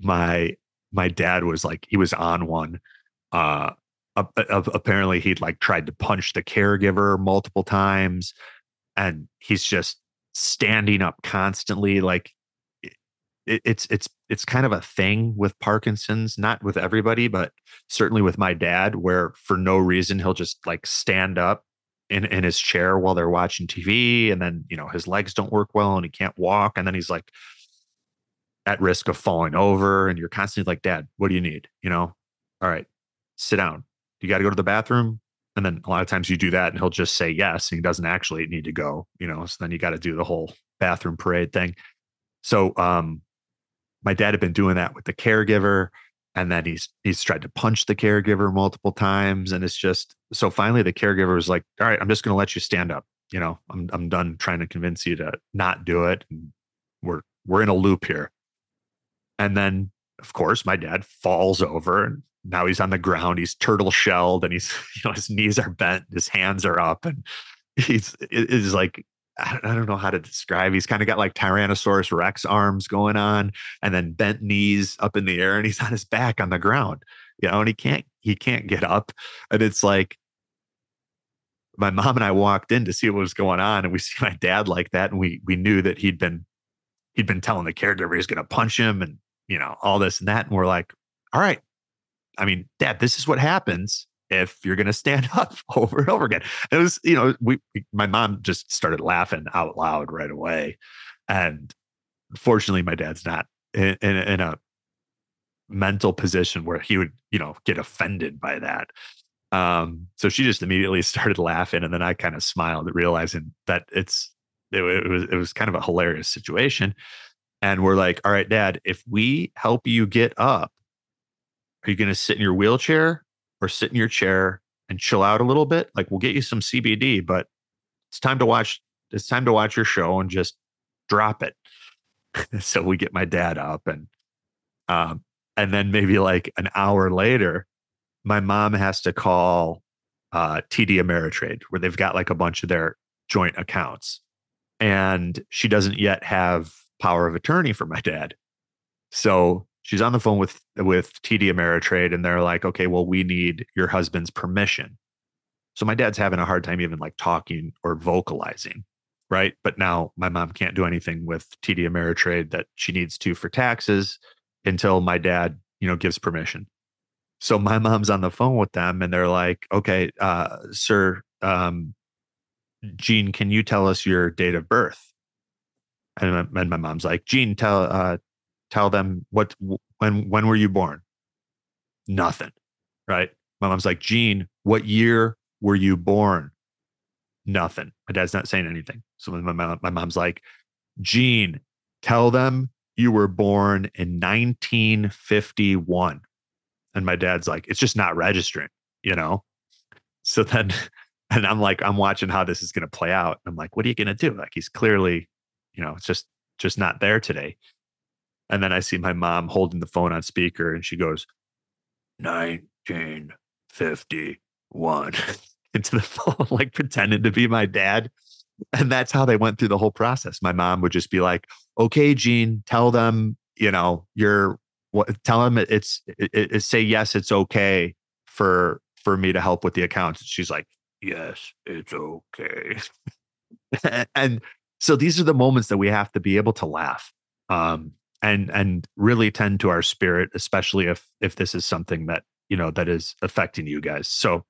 my my dad was like he was on one. Uh, apparently he'd like tried to punch the caregiver multiple times, and he's just standing up constantly. Like it, it's it's it's kind of a thing with Parkinson's, not with everybody, but certainly with my dad, where for no reason he'll just like stand up in, in his chair while they're watching TV. And then, you know, his legs don't work well and he can't walk. And then he's like at risk of falling over. And you're constantly like, Dad, what do you need? You know, all right, sit down. You got to go to the bathroom. And then a lot of times you do that and he'll just say yes. And he doesn't actually need to go, you know, so then you got to do the whole bathroom parade thing. So, um, my dad had been doing that with the caregiver and then he's he's tried to punch the caregiver multiple times and it's just so finally the caregiver was like all right i'm just going to let you stand up you know i'm i'm done trying to convince you to not do it we're we're in a loop here. And then of course my dad falls over and now he's on the ground he's turtle shelled and he's you know his knees are bent his hands are up and he's is like I don't know how to describe. He's kind of got like Tyrannosaurus Rex arms going on, and then bent knees up in the air, and he's on his back on the ground. You know, and he can't he can't get up, and it's like my mom and I walked in to see what was going on, and we see my dad like that, and we we knew that he'd been he'd been telling the caregiver he's going to punch him, and you know, all this and that. And we're like, all right. I mean, dad, this is what happens if you're going to stand up over and over again. It was, you know, we, my mom just started laughing out loud right away. And fortunately, my dad's not in, in, in a mental position where he would, you know, get offended by that. Um, so she just immediately started laughing, and then I kind of smiled, realizing that it's it, it, was it was kind of a hilarious situation. And we're like, "All right, Dad, if we help you get up, are you going to sit in your wheelchair or sit in your chair and chill out a little bit? Like, we'll get you some CBD, but it's time to watch. It's time to watch your show and just drop it." so we get my dad up and um, and then maybe like an hour later my mom has to call uh, TD Ameritrade where they've got like a bunch of their joint accounts and she doesn't yet have power of attorney for my dad so she's on the phone with with TD Ameritrade and they're like okay well we need your husband's permission so my dad's having a hard time even like talking or vocalizing right? But now my mom can't do anything with TD Ameritrade that she needs to for taxes until my dad, you know, gives permission. So my mom's on the phone with them and they're like, okay, uh, sir, um, Gene, can you tell us your date of birth? And my, and my mom's like, Gene, tell, uh, tell them what, when, when were you born? Nothing. Right. My mom's like, Gene, what year were you born? Nothing. My dad's not saying anything. So my mom, my mom's like, Gene, tell them you were born in 1951. And my dad's like, it's just not registering, you know? So then, and I'm like, I'm watching how this is going to play out. I'm like, what are you going to do? Like, he's clearly, you know, it's just, just not there today. And then I see my mom holding the phone on speaker and she goes, 1951 into the phone, like pretending to be my dad. And that's how they went through the whole process. My mom would just be like, okay, Gene, tell them, you know, you're what, tell them it's, it, it, say yes, it's okay for, for me to help with the accounts. She's like, yes, it's okay. and so these are the moments that we have to be able to laugh. Um, and and really tend to our spirit especially if if this is something that you know that is affecting you guys so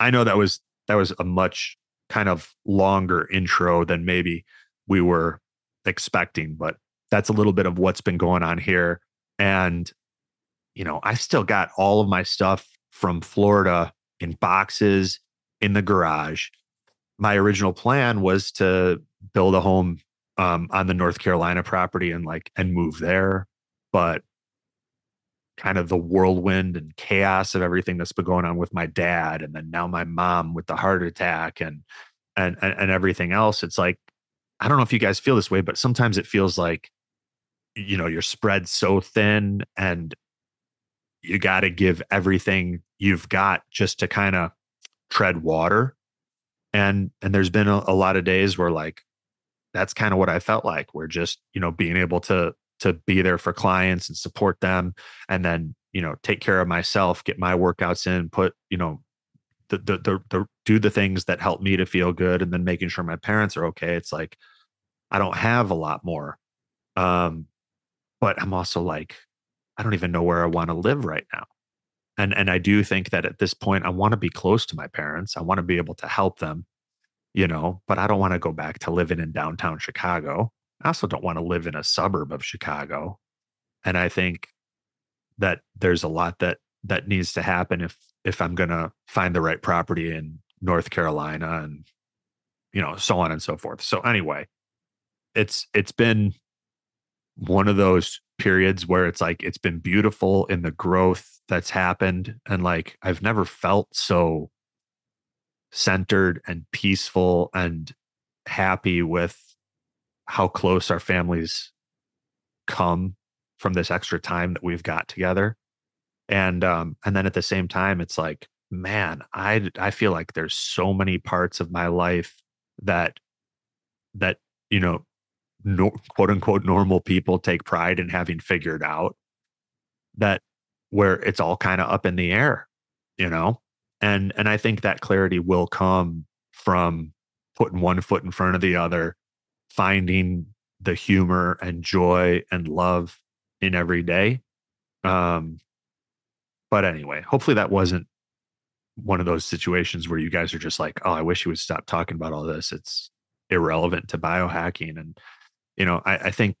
I know that was that was a much kind of longer intro than maybe we were expecting, but that's a little bit of what's been going on here. And you know, I still got all of my stuff from Florida in boxes in the garage. My original plan was to build a home um, on the North Carolina property and like and move there, but kind of the whirlwind and chaos of everything that's been going on with my dad and then now my mom with the heart attack and and and, and everything else it's like i don't know if you guys feel this way but sometimes it feels like you know you're spread so thin and you got to give everything you've got just to kind of tread water. And and there's been a, a lot of days where like that's kind of what i felt like we're just you know being able to to be there for clients and support them and then you know take care of myself get my workouts in put you know the, the the the, do the things that help me to feel good and then making sure my parents are okay it's like i don't have a lot more um but i'm also like i don't even know where i want to live right now. And and i do think that at this point i want to be close to my parents i want to be able to help them you know but i don't want to go back to living in downtown chicago I also don't want to live in a suburb of Chicago. And I think that there's a lot that that needs to happen if if I'm going to find the right property in North Carolina and you know so on and so forth. So anyway, it's it's been one of those periods where it's like it's been beautiful in the growth that's happened and like I've never felt so centered and peaceful and happy with how close our families come from this extra time that we've got together. And um and then at the same time it's like man i i feel like there's so many parts of my life that that you know no, quote unquote normal people take pride in having figured out that where it's all kind of up in the air you know and and i think that clarity will come from putting one foot in front of the other finding the humor and joy and love in every day. Um, but anyway, hopefully that wasn't one of those situations where you guys are just like, oh, I wish you would stop talking about all this. It's irrelevant to biohacking. And, you know, I, I think,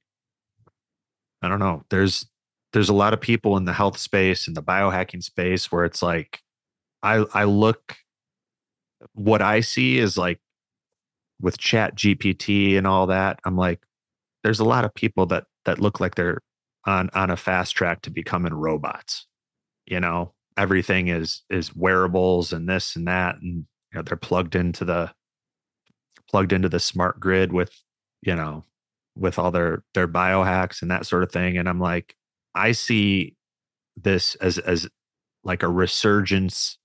I don't know, there's, there's a lot of people in the health space and the biohacking space where it's like, I, I look, what I see is like with ChatGPT and all that, I'm like, there's a lot of people that, that look like they're on, on a fast track to becoming robots, you know, everything is is wearables and this and that and you know they're plugged into the plugged into the smart grid with you know with all their their biohacks and that sort of thing and i'm like i see this as as like a resurgence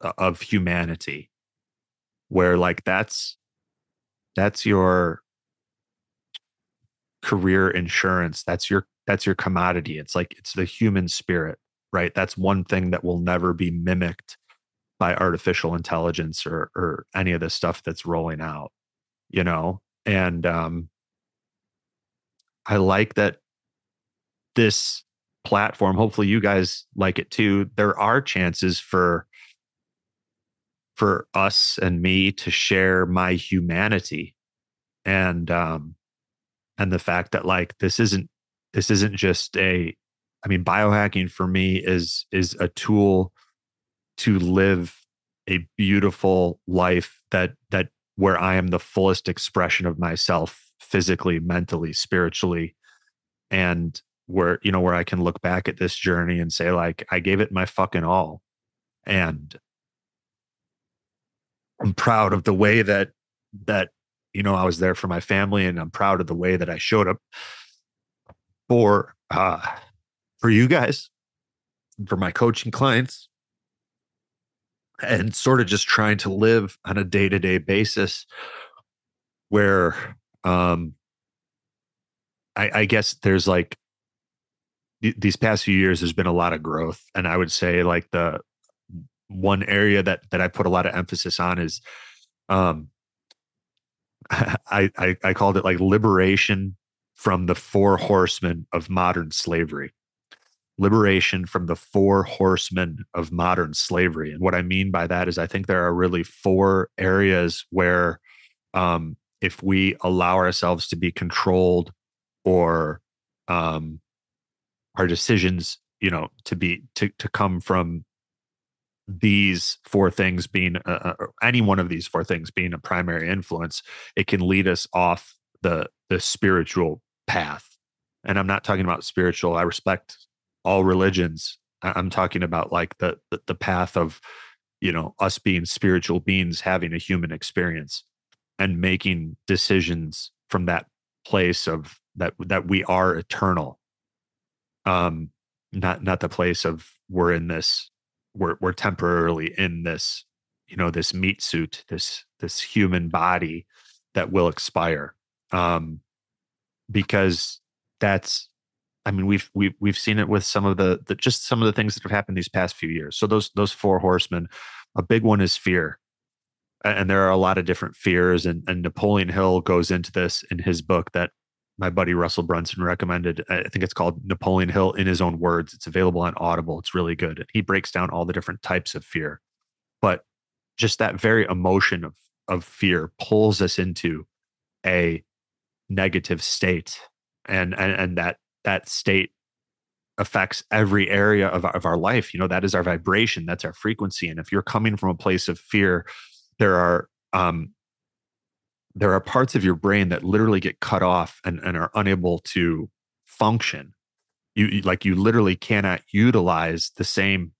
of humanity where like that's that's your career insurance that's your that's your commodity it's like it's the human spirit right? That's one thing that will never be mimicked by artificial intelligence or or any of the stuff that's rolling out, you know. And um, I like that this platform. Hopefully, you guys like it too. There are chances for for us and me to share my humanity and um and the fact that like this isn't this isn't just a I mean, biohacking for me is is a tool to live a beautiful life that that where I am the fullest expression of myself physically, mentally, spiritually, and where you know where I can look back at this journey and say like I gave it my fucking all, and I'm proud of the way that that you know I was there for my family, and I'm proud of the way that I showed up for uh for you guys, for my coaching clients, and sort of just trying to live on a day to day basis where um, I, I guess there's like these past few years, there's been a lot of growth. And I would say like the one area that that I put a lot of emphasis on is um I, I I called it like liberation from the four horsemen of modern slavery liberation from the four horsemen of modern slavery. And what I mean by that is, I think there are really four areas where, um, if we allow ourselves to be controlled or um, our decisions, you know, to be to to come from these four things being uh, uh any one of these four things being a primary influence, it can lead us off the the spiritual path. And I'm not talking about spiritual. I respect all religions. I'm talking about like the, the the path of you know us being spiritual beings having a human experience and making decisions from that place of that that we are eternal um not not the place of we're in this we're we're temporarily in this you know this meat suit this this human body that will expire um because that's I mean, we've we've we've seen it with some of the, the just some of the things that have happened these past few years. So those those four horsemen, a big one is fear, and there are a lot of different fears. And, and Napoleon Hill goes into this in his book that my buddy Russell Brunson recommended. I think it's called Napoleon Hill in his own words. It's available on Audible. It's really good. He breaks down all the different types of fear, but just that very emotion of of fear pulls us into a negative state and and, and that that state affects every area of, of our life you know that is our vibration that's our frequency and if you're coming from a place of fear there are um there are parts of your brain that literally get cut off and, and are unable to function. You like you literally cannot utilize the same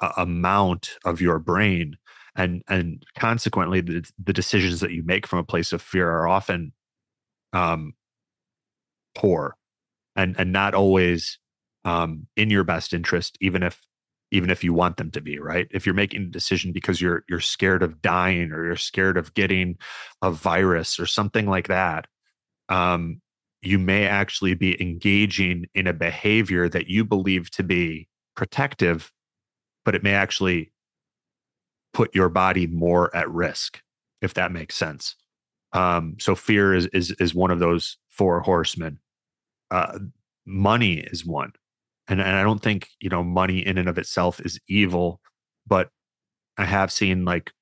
uh, amount of your brain. And and consequently the, the decisions that you make from a place of fear are often um poor. And and not always um, in your best interest, even if even if you want them to be right? If you're making a decision because you're you're scared of dying or you're scared of getting a virus or something like that um, you may actually be engaging in a behavior that you believe to be protective but it may actually put your body more at risk if that makes sense. Um, so fear is is is one of those four horsemen. Uh, money is one. And, and I don't think, you know, money in and of itself is evil, but I have seen like,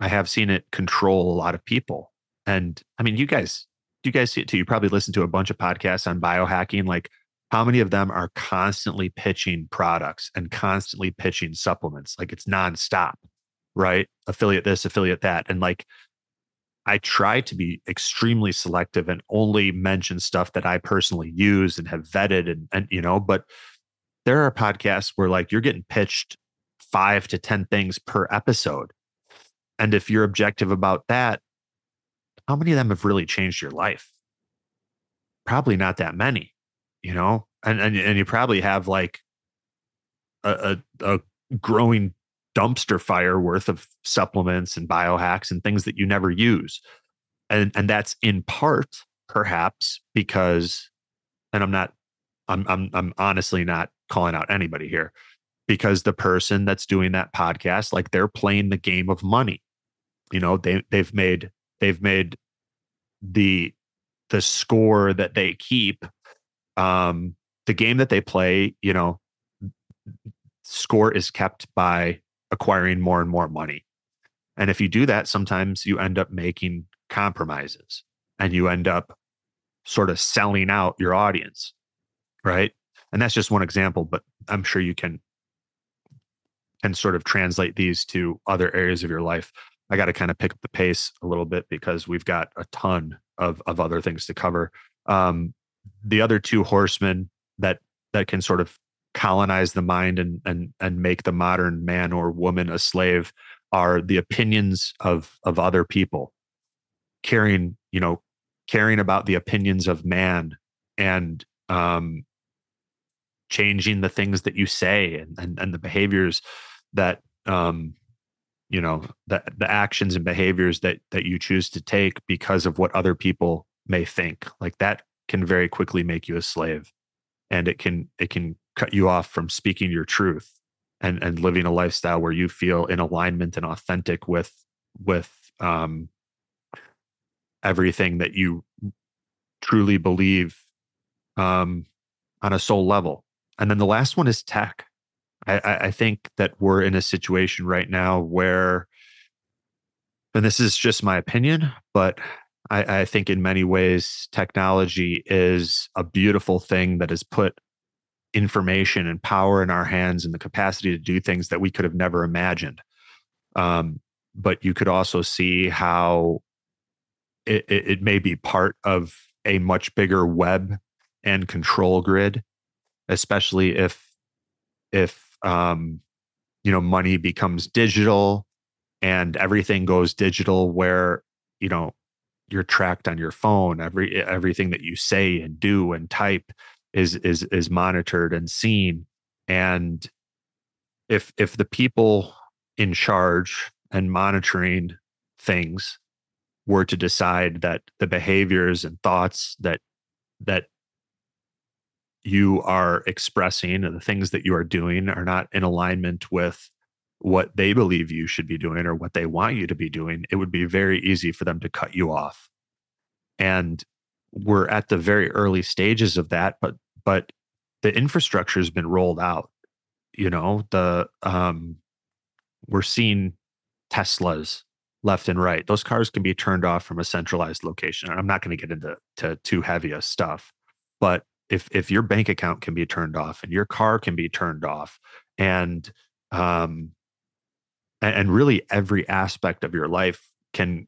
I have seen it control a lot of people. And I mean, you guys, do you guys see it too. You probably listen to a bunch of podcasts on biohacking. Like, how many of them are constantly pitching products and constantly pitching supplements? Like, it's nonstop, right? Affiliate this, affiliate that. And like, I try to be extremely selective and only mention stuff that I personally use and have vetted and, and you know, but there are podcasts where like you're getting pitched five to 10 things per episode. And if you're objective about that, how many of them have really changed your life? Probably not that many, you know, and, and, and you probably have like a, a, a growing dumpster fire worth of supplements and biohacks and things that you never use. And and that's in part perhaps because and I'm not I'm I'm I'm honestly not calling out anybody here because the person that's doing that podcast like they're playing the game of money. You know, they they've made they've made the the score that they keep um the game that they play, you know, score is kept by acquiring more and more money. And if you do that, sometimes you end up making compromises and you end up sort of selling out your audience. Right. And that's just one example, but I'm sure you can can sort of translate these to other areas of your life. I got to kind of pick up the pace a little bit because we've got a ton of of other things to cover. Um, the other two horsemen that that can sort of colonize the mind and and and make the modern man or woman a slave are the opinions of of other people. Caring you know caring about the opinions of man and um changing the things that you say and and, and the behaviors that um you know the the actions and behaviors that that you choose to take because of what other people may think. Like that can very quickly make you a slave and it can it can cut you off from speaking your truth and and living a lifestyle where you feel in alignment and authentic with with um everything that you truly believe um on a soul level. And then the last one is tech. I, I think that we're in a situation right now where and this is just my opinion but I, I think in many ways technology is a beautiful thing that has put information and power in our hands and the capacity to do things that we could have never imagined. Um, but you could also see how it, it, it may be part of a much bigger web and control grid, especially if if um, you know money becomes digital and everything goes digital, where you know you're tracked on your phone. Every everything that you say and do and type is is is monitored and seen and if if the people in charge and monitoring things were to decide that the behaviors and thoughts that that you are expressing and the things that you are doing are not in alignment with what they believe you should be doing or what they want you to be doing, it would be very easy for them to cut you off. And we're at the very early stages of that, but but the infrastructure has been rolled out. You know, the um, we're seeing Teslas left and right. Those cars can be turned off from a centralized location. And I'm not going to get into to too heavy a stuff, but if if your bank account can be turned off and your car can be turned off, and um, and, and really every aspect of your life can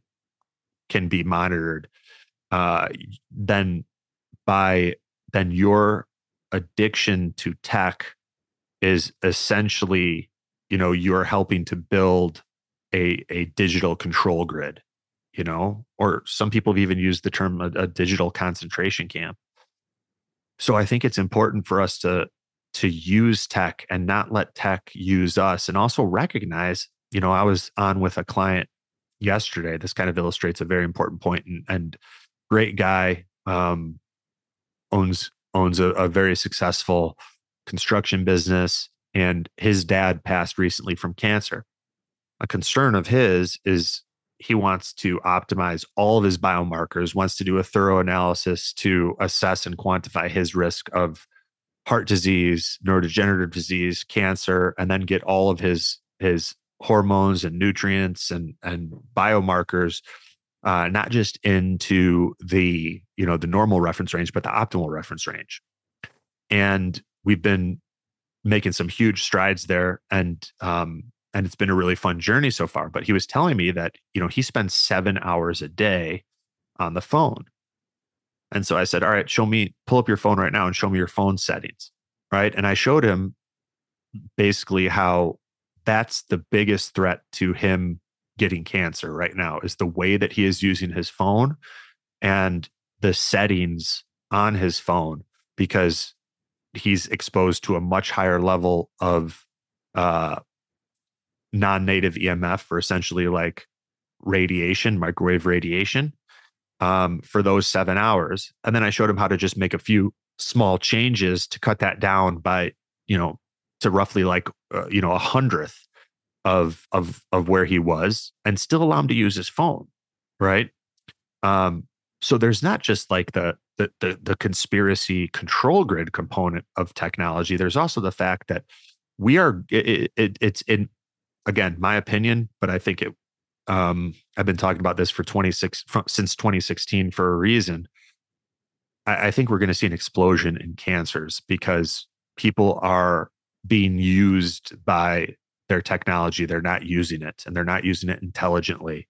can be monitored, uh, then by then your addiction to tech is essentially you know you're helping to build a a digital control grid you know or some people have even used the term a, a digital concentration camp. So i think it's important for us to to use tech and not let tech use us and also recognize you know i was on with a client yesterday this kind of illustrates a very important point and, and great guy um, owns owns a, a very successful construction business, and his dad passed recently from cancer. A concern of his is he wants to optimize all of his biomarkers, wants to do a thorough analysis to assess and quantify his risk of heart disease, neurodegenerative disease, cancer, and then get all of his his hormones and nutrients and and biomarkers uh, not just into the you know the normal reference range but the optimal reference range. And we've been making some huge strides there and um and it's been a really fun journey so far. But he was telling me that you know he spends 7 hours a day on the phone. And so i said all right show me pull up your phone right now and show me your phone settings right? And i showed him basically how that's the biggest threat to him getting cancer right now is the way that he is using his phone and the settings on his phone because he's exposed to a much higher level of uh, non-native EMF or essentially like radiation, microwave radiation, um, for those seven hours. And then I showed him how to just make a few small changes to cut that down by, you know, to roughly like, uh, you know, a hundredth of of of where he was and still allow him to use his phone right? Um so there's not just like the the the, the conspiracy control grid component of technology. There's also the fact that we are it, it, it's in again my opinion but i think it um i've been talking about this for 26 from, since 2016 for a reason. I, I think we're going to see an explosion in cancers because people are being used by their technology they're not using it and they're not using it intelligently.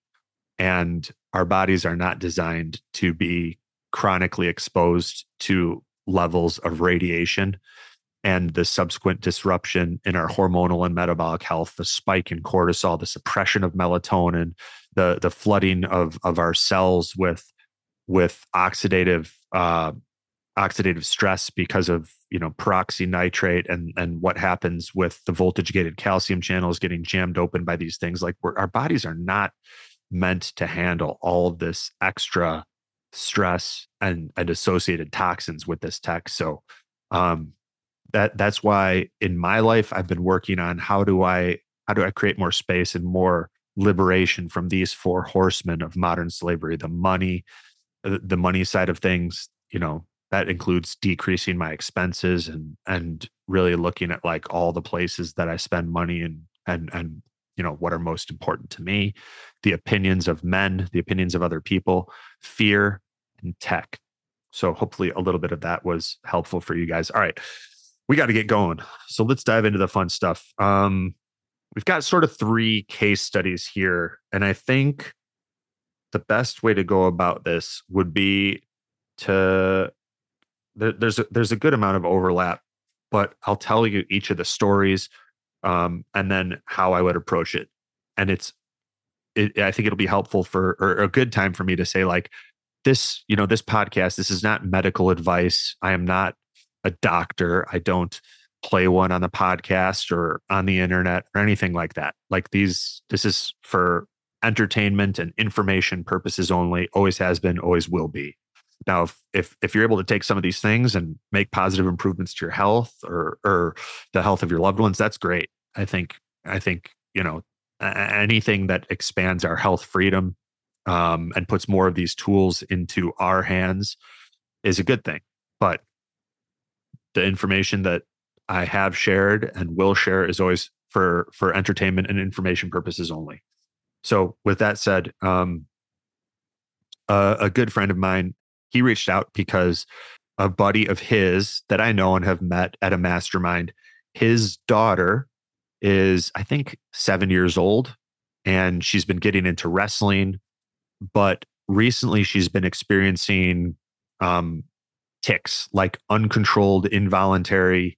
And our bodies are not designed to be chronically exposed to levels of radiation and the subsequent disruption in our hormonal and metabolic health the spike in cortisol the suppression of melatonin the the flooding of of our cells with with oxidative uh, oxidative stress because of you know peroxynitrite and and what happens with the voltage gated calcium channels getting jammed open by these things like our bodies are not meant to handle all of this extra stress and and associated toxins with this tech. So um that that's why in my life i've been working on how do i how do i create more space and more liberation from these four horsemen of modern slavery the money the money side of things you know that includes decreasing my expenses and and really looking at like all the places that I spend money and and and you know what are most important to me the opinions of men the opinions of other people fear and tech. So hopefully a little bit of that was helpful for you guys. All right we got to get going. So let's dive into the fun stuff. Um we've got sort of three case studies here and i think the best way to go about this would be to there, there's a, there's a good amount of overlap, but I'll tell you each of the stories, um, and then how I would approach it. And it's, it, I think it'll be helpful for or a good time for me to say like this, you know, this podcast. This is not medical advice. I am not a doctor. I don't play one on the podcast or on the internet or anything like that. Like these, this is for entertainment and information purposes only. Always has been. Always will be. Now, if, if if you're able to take some of these things and make positive improvements to your health or or the health of your loved ones, that's great. I think I think you know anything that expands our health freedom um, and puts more of these tools into our hands is a good thing. But the information that I have shared and will share is always for for entertainment and information purposes only. So, with that said, um, uh, a good friend of mine he reached out because a buddy of his that I know and have met at a mastermind, his daughter is, I think, seven years old and she's been getting into wrestling. But recently she's been experiencing um, tics, like uncontrolled, involuntary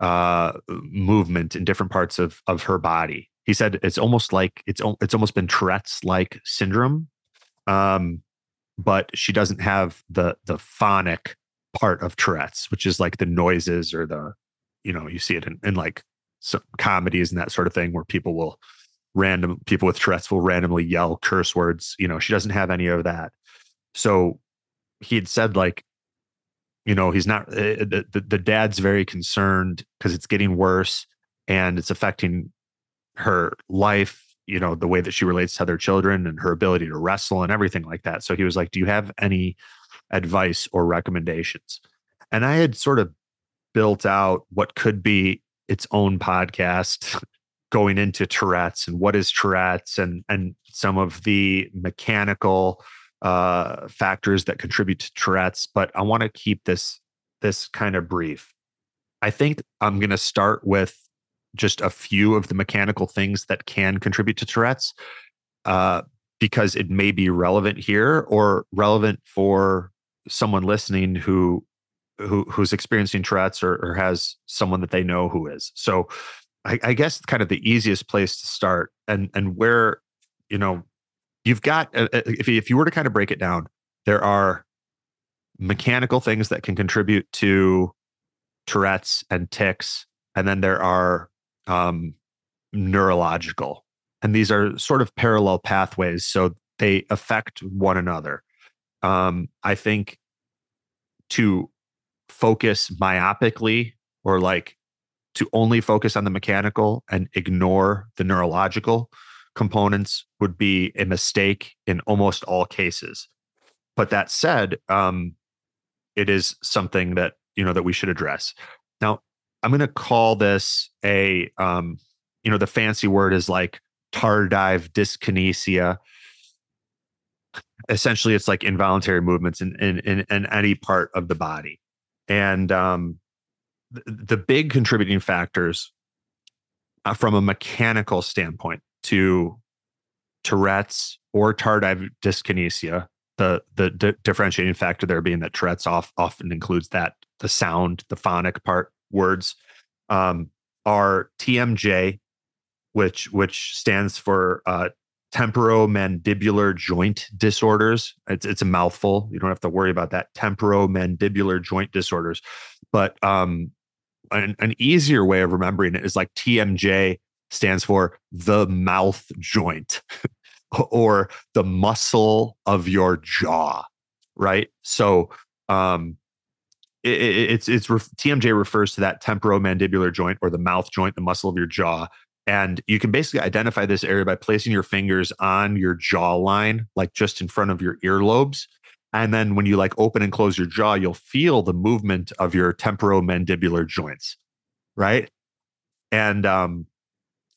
uh, movement in different parts of, of her body. He said it's almost like it's it's almost been Tourette's like syndrome. Um, but she doesn't have the the phonic part of Tourette's, which is like the noises or the, you know, you see it in, in like some comedies and that sort of thing where people will random people with Tourette's will randomly yell curse words. You know, she doesn't have any of that. So he had said like, you know, he's not uh, the, the the dad's very concerned because it's getting worse and it's affecting her life you know the way that she relates to other children and her ability to wrestle and everything like that. So he was like do you have any advice or recommendations? And i had sort of built out what could be its own podcast going into tourette's and what is tourette's and and some of the mechanical uh factors that contribute to tourette's. But i want to keep this this kind of brief. I think i'm going to start with just a few of the mechanical things that can contribute to Tourette's uh, because it may be relevant here or relevant for someone listening who who who's experiencing Tourette's or, or has someone that they know who is. So I, I guess kind of the easiest place to start and and where you know you've got uh, uh, if if you were to kind of break it down, there are mechanical things that can contribute to Tourette's and tics, and then there are um, neurological. And these are sort of parallel pathways. So they affect one another. Um, I think to focus myopically or like to only focus on the mechanical and ignore the neurological components would be a mistake in almost all cases. But that said, um, it is something that you know that we should address. Now, I'm going to call this a, um, you know, the fancy word is like tardive dyskinesia. Essentially, it's like involuntary movements in, in, in, in any part of the body. And um, the, the big contributing factors uh, from a mechanical standpoint to Tourette's or tardive dyskinesia, the the d- differentiating factor there being that Tourette's off, often includes that the sound, the phonic part, words um, are TMJ, which which stands for uh, temporomandibular joint disorders. It's it's a mouthful. You don't have to worry about that. Temporomandibular joint disorders, but um, an, an easier way of remembering it is like TMJ stands for the mouth joint or the muscle of your jaw, right? So um, it, it's it's TMJ refers to that temporomandibular joint or the mouth joint, the muscle of your jaw. And you can basically identify this area by placing your fingers on your jaw line, like just in front of your earlobes. And then when you like open and close your jaw, you'll feel the movement of your temporomandibular joints, right? And um,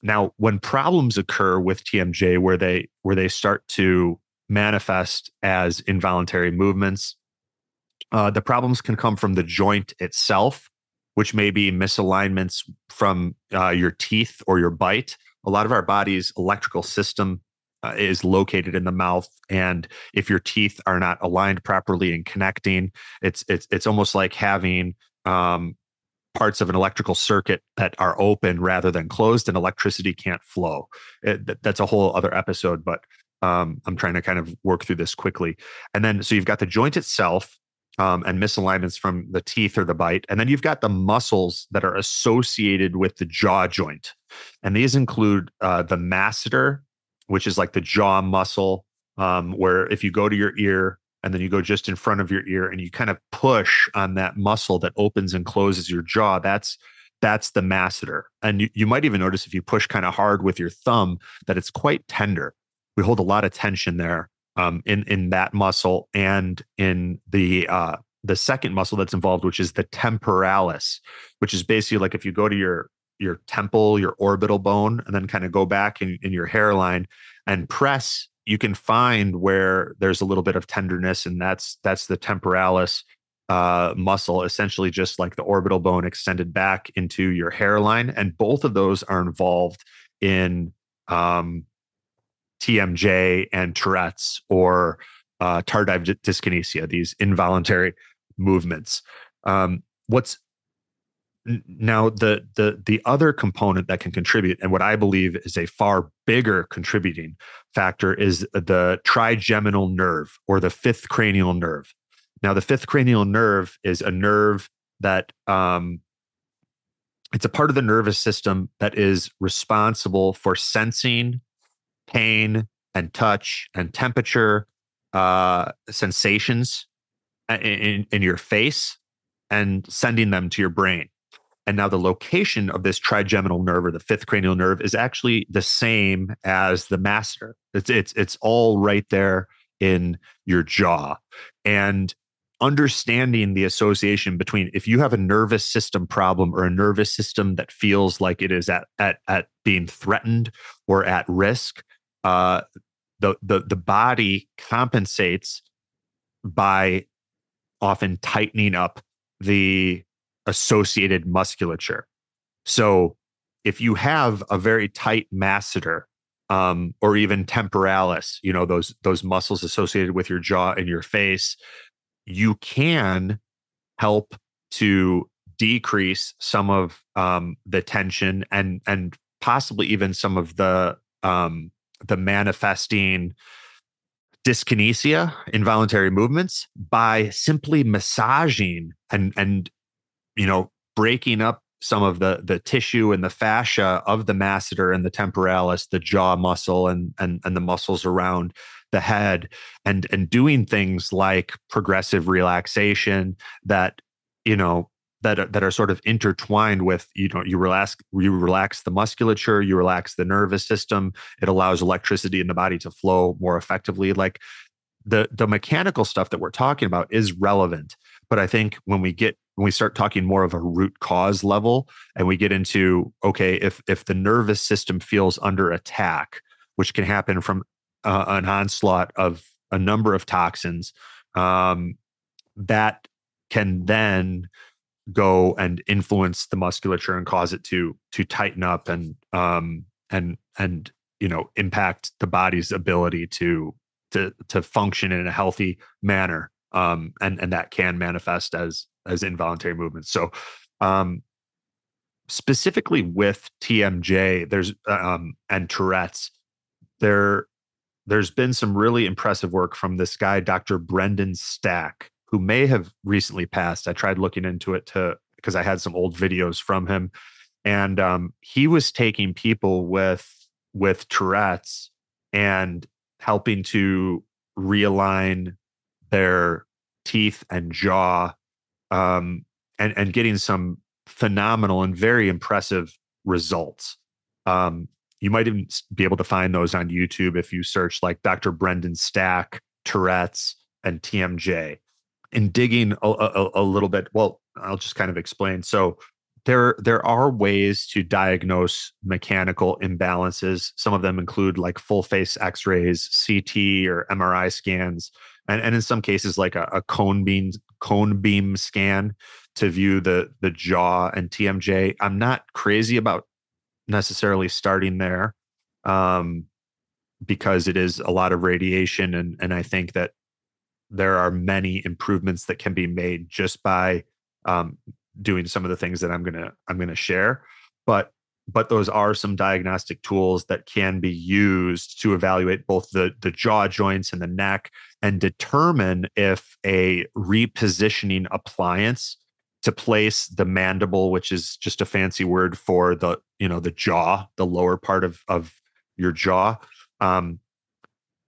now, when problems occur with TMJ, where they where they start to manifest as involuntary movements, uh, the problems can come from the joint itself, which may be misalignments from uh, your teeth or your bite. A lot of our body's electrical system uh, is located in the mouth, and if your teeth are not aligned properly and connecting, it's it's it's almost like having um, parts of an electrical circuit that are open rather than closed, and electricity can't flow. It, that's a whole other episode, but um, I'm trying to kind of work through this quickly. And then, so you've got the joint itself, um, and misalignments from the teeth or the bite. And then you've got the muscles that are associated with the jaw joint. And these include uh, the masseter, which is like the jaw muscle, um, where if you go to your ear and then you go just in front of your ear and you kind of push on that muscle that opens and closes your jaw, that's that's the masseter. And you, you might even notice if you push kind of hard with your thumb that it's quite tender. We hold a lot of tension there um, in in that muscle and in the uh, the second muscle that's involved, which is the temporalis, which is basically like if you go to your your temple, your orbital bone, and then kind of go back in, in your hairline and press, you can find where there's a little bit of tenderness, and that's that's the temporalis uh, muscle, essentially just like the orbital bone extended back into your hairline, and both of those are involved in um, TMJ and Tourette's or uh, tardive dyskinesia, these involuntary movements. Um, what's now the the the other component that can contribute, and what I believe is a far bigger contributing factor, is the trigeminal nerve or the fifth cranial nerve. Now, the fifth cranial nerve is a nerve that um, it's a part of the nervous system that is responsible for sensing pain and touch and temperature uh, sensations uh, in, in your face and sending them to your brain. and now the location of this trigeminal nerve or the fifth cranial nerve is actually the same as the masseter. It's it's it's all right there in your jaw. And understanding the association between if you have a nervous system problem or a nervous system that feels like it is at at at being threatened or at risk, uh, the the the body compensates by often tightening up the associated musculature. So if you have a very tight masseter um, or even temporalis, you know those those muscles associated with your jaw and your face, you can help to decrease some of um, the tension and and possibly even some of the um, the manifesting dyskinesia, involuntary movements, by simply massaging and and you know breaking up some of the the tissue and the fascia of the masseter and the temporalis, the jaw muscle and and and the muscles around the head and and doing things like progressive relaxation that you know that are, that are sort of intertwined with you know you relax you relax the musculature you relax the nervous system. It allows electricity in the body to flow more effectively. Like the the mechanical stuff that we're talking about is relevant but i think when we get when we start talking more of a root cause level and we get into okay if if the nervous system feels under attack which can happen from uh, an onslaught of a number of toxins um, that can then go and influence the musculature and cause it to to tighten up and um and and you know impact the body's ability to to to function in a healthy manner um and and that can manifest as as involuntary movements so um specifically with TMJ there's um and Tourette's there there's been some really impressive work from this guy Dr. Brendan Stack who may have recently passed. I tried looking into it to because I had some old videos from him, and um, he was taking people with with Tourette's and helping to realign their teeth and jaw, um, and and getting some phenomenal and very impressive results. Um, you might even be able to find those on YouTube if you search like Dr. Brendan Stack, Tourette's, and TMJ in digging a, a, a little bit, well, I'll just kind of explain. So there there are ways to diagnose mechanical imbalances. Some of them include like full face X-rays, CT or MRI scans, and, and in some cases like a, a cone beam cone beam scan to view the the jaw and TMJ. I'm not crazy about necessarily starting there um, because it is a lot of radiation, and and I think that there are many improvements that can be made just by um, doing some of the things that I'm gonna I'm gonna share. But but those are some diagnostic tools that can be used to evaluate both the the jaw joints and the neck and determine if a repositioning appliance to place the mandible which is just a fancy word for the you know the jaw the lower part of of your jaw um,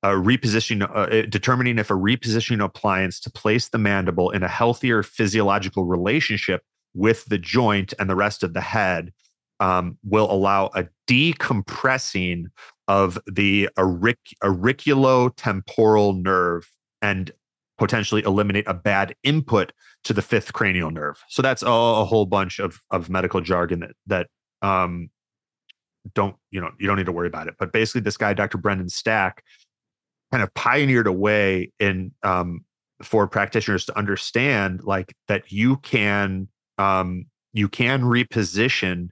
a repositioning, uh, uh, determining if a repositioning appliance to place the mandible in a healthier physiological relationship with the joint and the rest of the head um, will allow a decompressing of the auric- auriculotemporal nerve and potentially eliminate a bad input to the fifth cranial nerve. So that's a, a whole bunch of of medical jargon that that um, don't you know you don't need to worry about it. But basically, this guy, Dr. Brendan Stack, kind of pioneered a way in um, for practitioners to understand like that you can um, you can reposition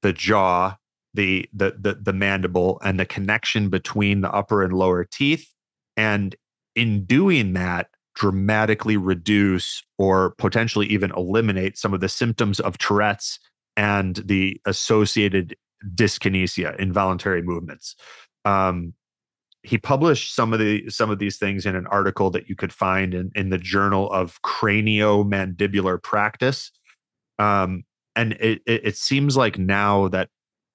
the jaw the, the the the mandible and the connection between the upper and lower teeth and in doing that dramatically reduce or potentially even eliminate some of the symptoms of tourette's and the associated dyskinesia involuntary movements. Um, he published some of the some of these things in an article that you could find in, in the journal of craniomandibular practice um, and it, it, it, seems like now that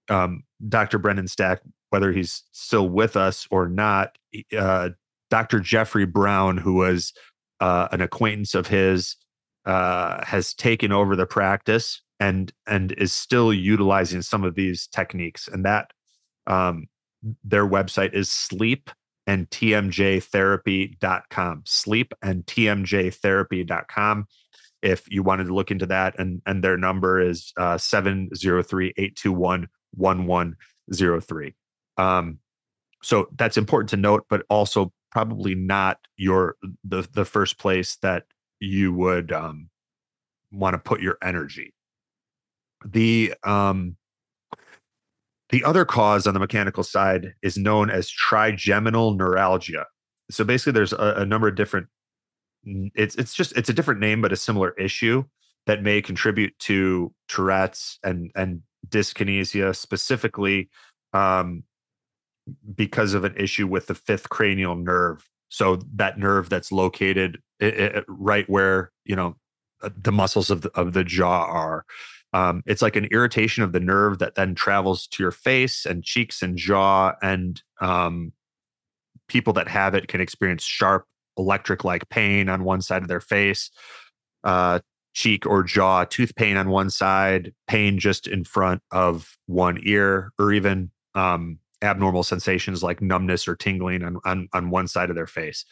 um, dr brendan stack whether he's still with us or not uh, dr jeffrey brown who was uh, an acquaintance of his uh, has taken over the practice and and is still utilizing some of these techniques. And that um, their website is sleep and tmjtherapy.com. Sleep and tmjtherapy.com. If you wanted to look into that, and and their number is uh, 703-821-1103. Um, so that's important to note, but also probably not your the the first place that you would um, want to put your energy. The um, the other cause on the mechanical side is known as trigeminal neuralgia. So basically, there's a, a number of different. It's it's just it's a different name, but a similar issue that may contribute to Tourette's and and dyskinesia specifically um, because of an issue with the fifth cranial nerve. So that nerve that's located it, it, right where you know uh, the muscles of the, of the jaw are. Um, it's like an irritation of the nerve that then travels to your face and cheeks and jaw. And um, people that have it can experience sharp electric like pain on one side of their face, uh, cheek or jaw, tooth pain on one side, pain just in front of one ear, or even um, abnormal sensations like numbness or tingling on, on, on one side of their face.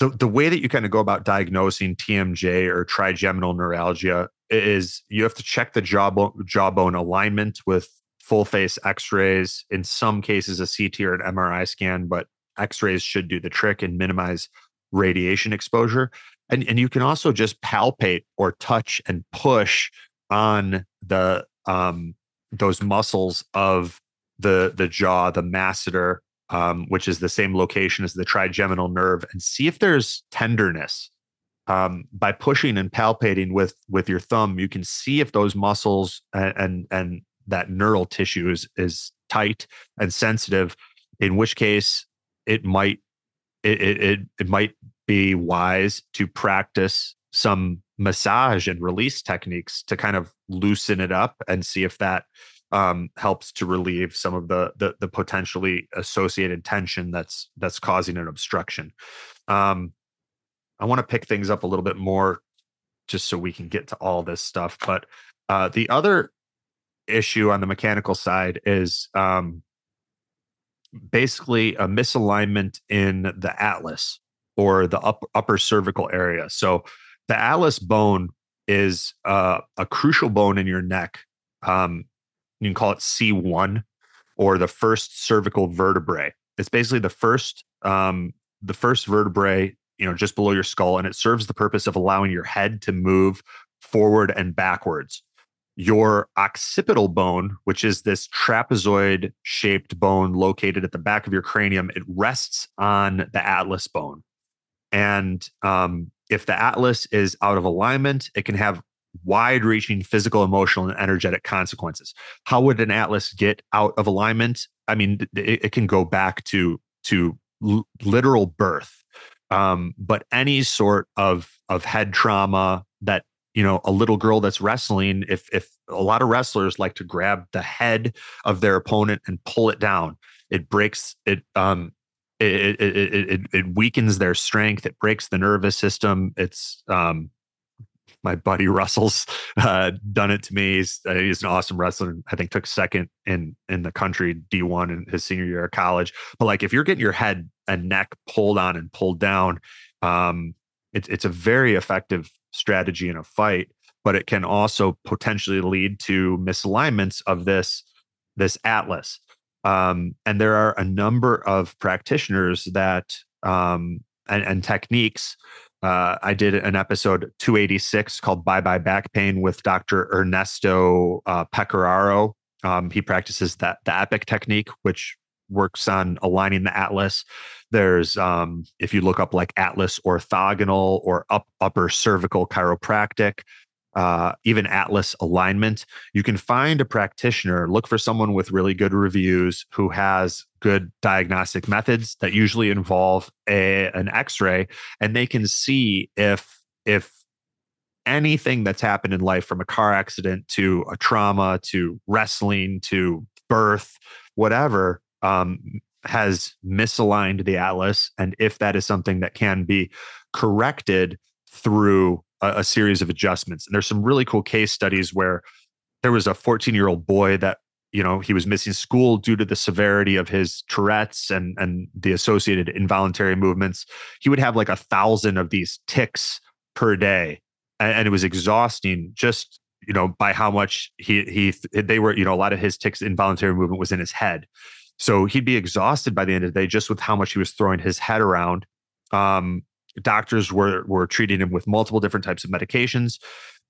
The, the way that you kind of go about diagnosing TMJ or trigeminal neuralgia is you have to check the jawbone, jawbone alignment with full face x-rays in some cases a ct or an mri scan but x-rays should do the trick and minimize radiation exposure. And, and you can also just palpate or touch and push on the um, those muscles of the the jaw the masseter um, which is the same location as the trigeminal nerve and see if there's tenderness um, by pushing and palpating with with your thumb, you can see if those muscles and and, and that neural tissue is is tight and sensitive. In which case, it might it it it might be wise to practice some massage and release techniques to kind of loosen it up and see if that um, helps to relieve some of the, the, the potentially associated tension that's that's causing an obstruction. Um, I want to pick things up a little bit more just so we can get to all this stuff. But uh, the other issue on the mechanical side is um, basically a misalignment in the atlas or the up, upper cervical area. So the atlas bone is uh, a crucial bone in your neck. Um, you can call it C1 or the first cervical vertebrae. It's basically the first um, the first vertebrae you know just below your skull and it serves the purpose of allowing your head to move forward and backwards. Your occipital bone which is this trapezoid shaped bone located at the back of your cranium it rests on the atlas bone. And um, if the atlas is out of alignment it can have wide reaching physical emotional and energetic consequences. How would an atlas get out of alignment? I mean it, it can go back to to literal birth um, but any sort of of head trauma that you know a little girl that's wrestling if if a lot of wrestlers like to grab the head of their opponent and pull it down it breaks it um it it it, it weakens their strength it breaks the nervous system it's um my buddy Russell's uh, done it to me. He's, uh, he's, an awesome wrestler. I think took second in in the country D1 in his senior year of college. But like if you're getting your head and neck pulled on and pulled down, um, it's it's a very effective strategy in a fight. But it can also potentially lead to misalignments of this this atlas. Um, and there are a number of practitioners that um, and, and techniques uh, I did an episode 286 called Bye Bye Back Pain with Dr. Ernesto uh, Pecoraro. Um, he practices that the EPIC technique, which works on aligning the atlas. There's, um, if you look up like atlas orthogonal or up, upper cervical chiropractic, uh, even Atlas alignment, you can find a practitioner, look for someone with really good reviews who has good diagnostic methods that usually involve a, an x-ray and they can see if if anything that's happened in life from a car accident to a trauma to wrestling to birth whatever um, has misaligned the atlas and if that is something that can be corrected through a, a series of adjustments. And there's some really cool case studies where there was a 14 year old boy that you know he was missing school due to the severity of his tourette's and and the associated involuntary movements he would have like a thousand of these tics per day and, and, it was exhausting just you know by how much he he they were you know a lot of his tics involuntary movement was in his head so he'd be exhausted by the end of the day just with how much he was throwing his head around. Um, doctors were were treating him with multiple different types of medications.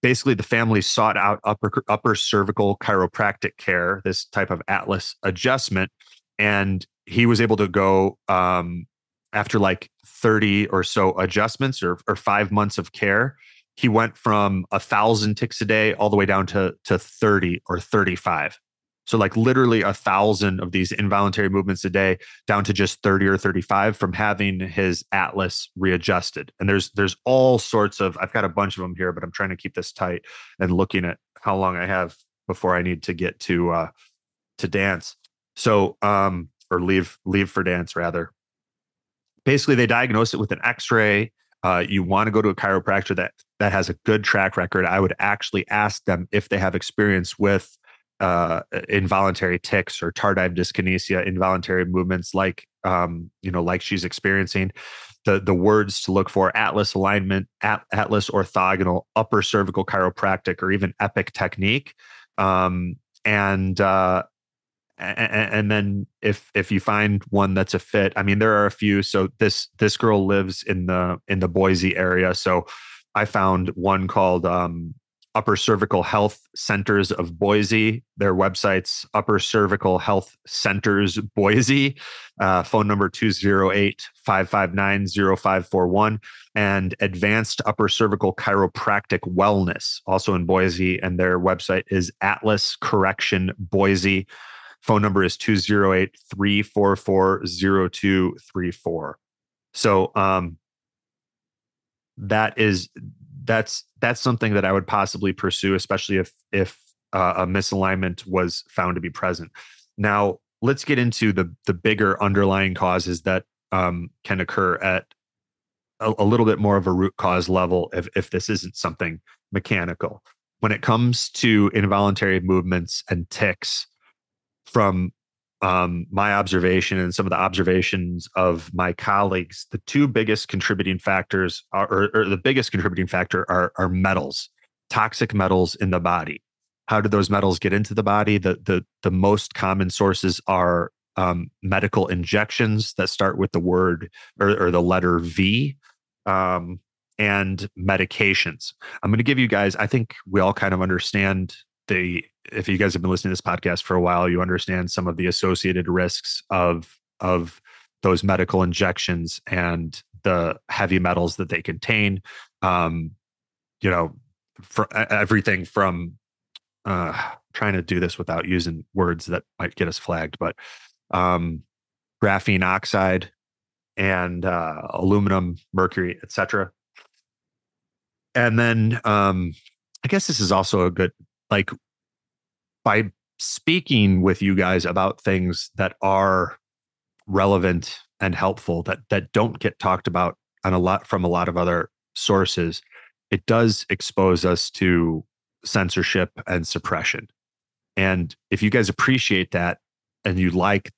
Basically the family sought out upper upper cervical chiropractic care, this type of atlas adjustment, and he was able to go um, after like 30 or so adjustments or, or five months of care he went from a thousand tics a day all the way down to to 30 or 35 so, like literally a thousand of these involuntary movements a day down to just 30 or 35 from having his atlas readjusted. And there's there's all sorts of I've got a bunch of them here, but I'm trying to keep this tight and looking at how long I have before I need to get to uh to dance. So um or leave leave for dance rather. Basically, they diagnose it with an X-ray. Uh, you want to go to a chiropractor that that has a good track record. I would actually ask them if they have experience with uh, involuntary tics or tardive dyskinesia, involuntary movements like um, you know, like she's experiencing. The the words to look for: Atlas alignment, at, Atlas orthogonal, upper cervical chiropractic, or even Epic technique. Um, and uh, and, then if if you find one that's a fit, I mean, there are a few. So this this girl lives in the in the Boise area, so I found one called um, Upper Cervical Health Centers of Boise. Their website's Upper Cervical Health Centers Boise. Uh, phone number 208 559 0541. And Advanced Upper Cervical Chiropractic Wellness, also in Boise. And their website is Atlas Correction Boise. Phone number is 208 344 0234. So, um, that is that's that's something that I would possibly pursue, especially if if uh, a misalignment was found to be present. Now, let's get into the the bigger underlying causes that um, can occur at a, a, little bit more of a root cause level if if this isn't something mechanical. When it comes to involuntary movements and tics, from um, my observation and some of the observations of my colleagues, the two biggest contributing factors are, or, or the biggest contributing factor are, are metals, toxic metals in the body. How do those metals get into the body? The the the most common sources are um, medical injections that start with the word or, or the letter V, um, and medications. I'm going to give you guys. I think we all kind of understand the if you guys have been listening to this podcast for a while, you understand some of the associated risks of of those medical injections and the heavy metals that they contain. Um, you know, for everything from uh, trying to do this without using words that might get us flagged, but um, graphene oxide and uh, aluminum, mercury, etc. And then um, I guess this is also a good like by speaking with you guys about things that are relevant and helpful that that don't get talked about on a lot from a lot of other sources it does expose us to censorship and suppression. And if you guys appreciate that and you like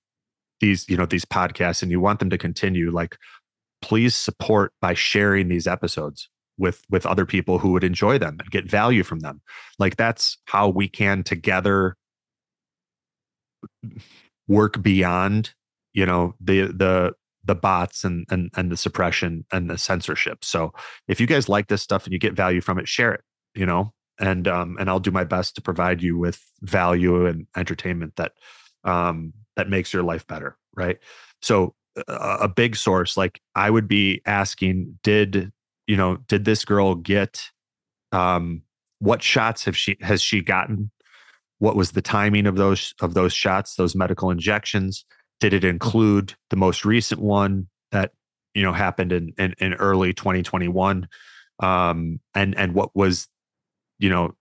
these you know these podcasts and you want them to continue like please support by sharing these episodes with with other people who would enjoy them and get value from them. Like that's how we can together work beyond you know the the the bots and and and the suppression and the censorship. So if you guys like this stuff and you get value from it share it you know? And um and I'll do my best to provide you with value and entertainment that um that makes your life better right? So a, big source like I would be asking did you know, did this girl get um what shots have she has she gotten? What was the timing of those of those shots, those medical injections? Did it include the most recent one that you know happened in in, in early 2021? Um and and what was you know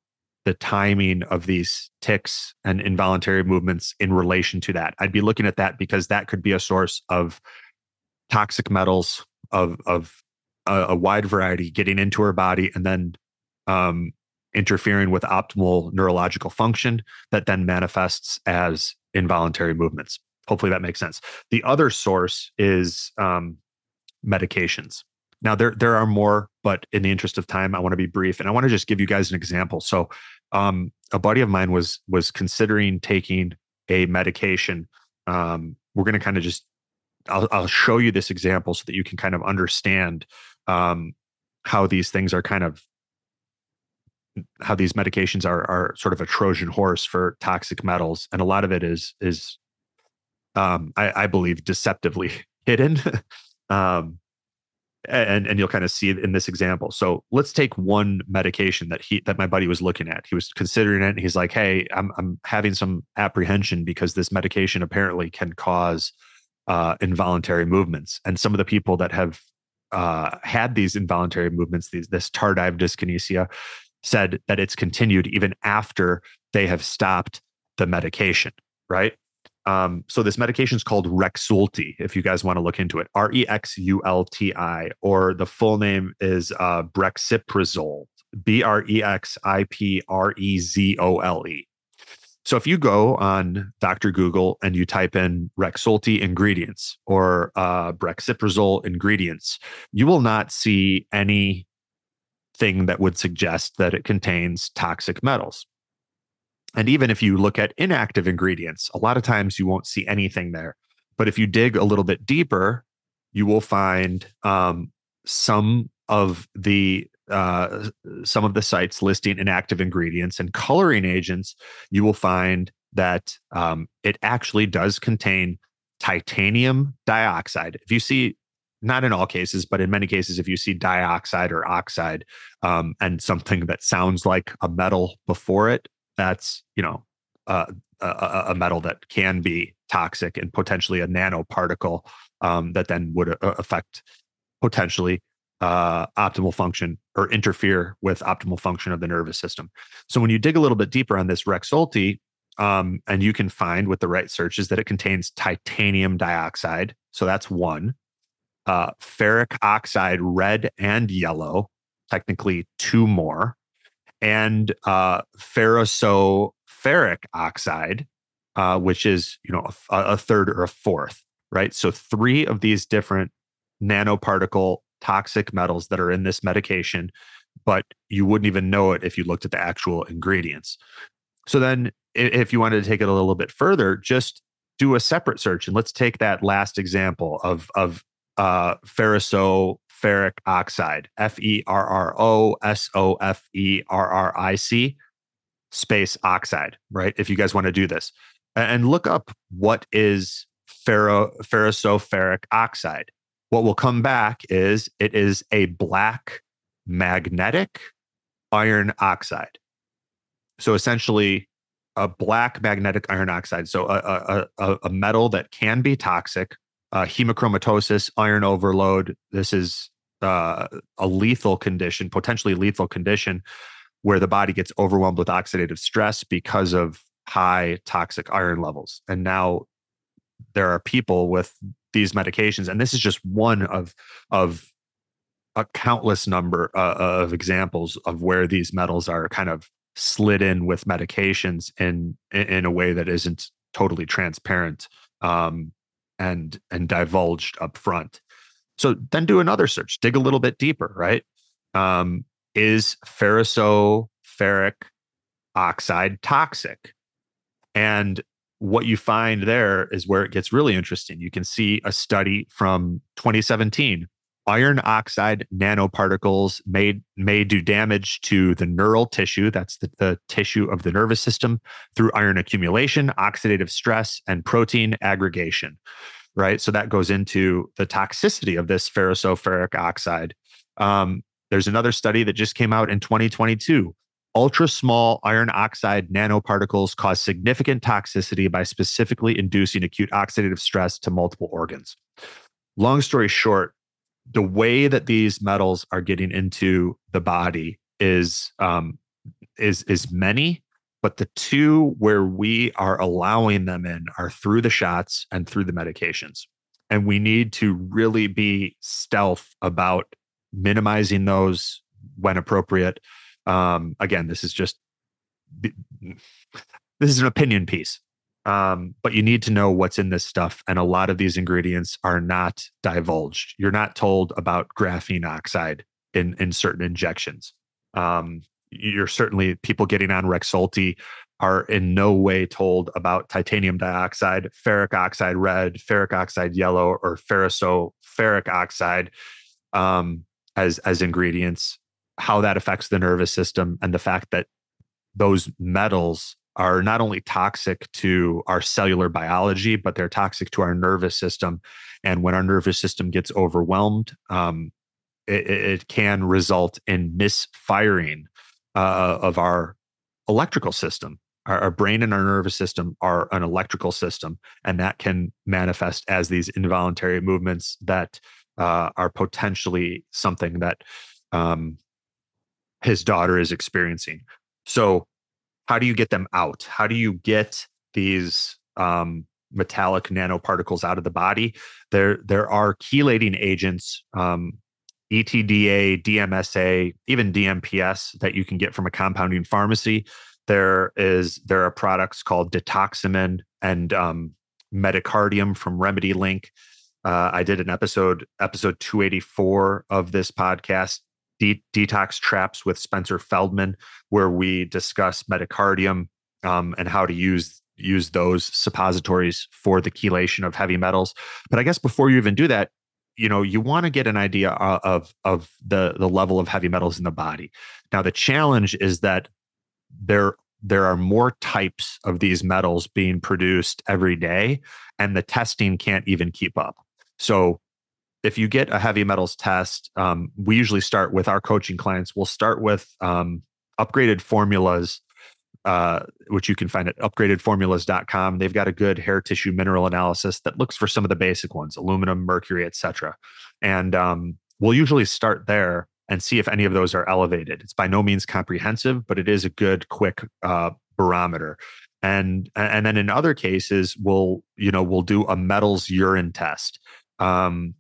the timing of these tics and involuntary movements in relation to that. I'd be looking at that because that could be a source of toxic metals, of of a, a wide variety getting into her body and then um, interfering with optimal neurological function that then manifests as involuntary movements. Hopefully that makes sense. The other source is um, medications. Now there there are more, but in the interest of time, I want to be brief, and I want to just give you guys an example. So, um, a buddy of mine was was considering taking a medication. Um, we're going to kind of just I'll, I'll show you this example so that you can kind of understand um, how these things are kind of how these medications are are sort of a Trojan horse for toxic metals, and a lot of it is is um, I, I believe deceptively hidden. um, and and you'll kind of see it in this example. So let's take one medication that he that my buddy was looking at. He was considering it. and he's like, "Hey, I'm I'm having some apprehension because this medication apparently can cause uh, involuntary movements." And some of the people that have uh, had these involuntary movements, these this tardive dyskinesia, said that it's continued even after they have stopped the medication. Right. Um, so this medication is called Rexulti. If you guys want to look into it, R E X U L T I, or the full name is uh, Brexiprazole, B R E X I P R E Z O L E. So if you go on Dr. Google and you type in Rexulti ingredients or uh, Brexiprazole ingredients, you will not see anything that would suggest that it contains toxic metals. And even if you look at inactive ingredients, a lot of times you won't see anything there. But if you dig a little bit deeper, you will find um, some of the uh, some of the sites listing inactive ingredients and coloring agents. You will find that um, it actually does contain titanium dioxide. If you see not in all cases, but in many cases, if you see dioxide or oxide um, and something that sounds like a metal before it, that's you know uh, a, a, metal that can be toxic and potentially a nanoparticle um, that then would uh, affect potentially uh, optimal function or interfere with optimal function of the nervous system. So when you dig a little bit deeper on this Rexulti, um, and you can find with the right searches that it contains titanium dioxide. So that's one. Uh, ferric oxide, red and yellow, technically two more and uh, ferric oxide, uh, which is you know a, a, third or a fourth, right? So three of these different nanoparticle toxic metals that are in this medication, but you wouldn't even know it if you looked at the actual ingredients. So then, if you wanted to take it a little bit further, just do a separate search and let's take that last example of of uh, ferric oxide, F E R R O S O F E R R I C space oxide, right? If you guys want to do this and look up what is ferro ferric oxide. What will come back is it is a black magnetic iron oxide. So essentially, a black magnetic iron oxide. So a, a, a metal that can be toxic, uh, hemochromatosis, iron overload. This is uh, a lethal condition, potentially lethal condition, where the body gets overwhelmed with oxidative stress because of high toxic iron levels. And now there are people with these medications, and this is just one of of a countless number uh, of examples of where these metals are kind of slid in with medications in in a way that isn't totally transparent um, and and divulged up front. So then do another search, dig a little bit deeper, right? Um, is ferric oxide toxic? And what you find there is where it gets really interesting. You can see a study from 2017. Iron oxide nanoparticles may, may do damage to the neural tissue, that's the, the tissue of the nervous system, through iron accumulation, oxidative stress, and protein aggregation right? So that goes into the toxicity of this ferrosoferric oxide. Um, there's another study that just came out in 2022. Ultra small iron oxide nanoparticles cause significant toxicity by specifically inducing acute oxidative stress to multiple organs. Long story short, the way that these metals are getting into the body is um, is is many but the two where we are allowing them in are through the shots and through the medications. And we need to really be stealth about minimizing those when appropriate Um, again, this is just this is an opinion piece. Um, but you need to know what's in this stuff. And a lot of these ingredients are not divulged. You're not told about graphene oxide in, in certain injections. Um, you're certainly people getting on Rexulti are in no way told about titanium dioxide, ferric oxide red, ferric oxide yellow, or ferriso ferric oxide um, as as ingredients. How that affects the nervous system, and the fact that those metals are not only toxic to our cellular biology, but they're toxic to our nervous system. And when our nervous system gets overwhelmed, um, it, it, can result in misfiring uh, of our electrical system. Our, our, brain and our nervous system are an electrical system, and that can manifest as these involuntary movements that uh, are potentially something that um, his daughter is experiencing. So, how do you get them out? How do you get these um, metallic nanoparticles out of the body? There, there are chelating agents, um, ETDA, DMSA, even DMPS that you can get from a compounding pharmacy. There is there are products called Detoxamin and um, Metacardium from Remedy Link. Uh, I did an episode, episode 284 of this podcast De- Detox Traps with Spencer Feldman, where we discuss metacardium um, and how to use use those suppositories for the chelation of heavy metals. But I guess before you even do that, you know, you want to get an idea of of the the level of heavy metals in the body. Now, the challenge is that there there are more types of these metals being produced every day, and the testing can't even keep up. So if you get a heavy metals test, um, we usually start with our coaching clients. We'll start with um, upgraded formulas, uh, which you can find at upgradedformulas.com. They've got a good hair tissue mineral analysis that looks for some of the basic ones, aluminum, mercury, etc. And um, we'll usually start there and see if any of those are elevated. It's by no means comprehensive, but it is a good, quick uh, barometer. And and then in other cases, we'll you know we'll do a metals urine test. Um,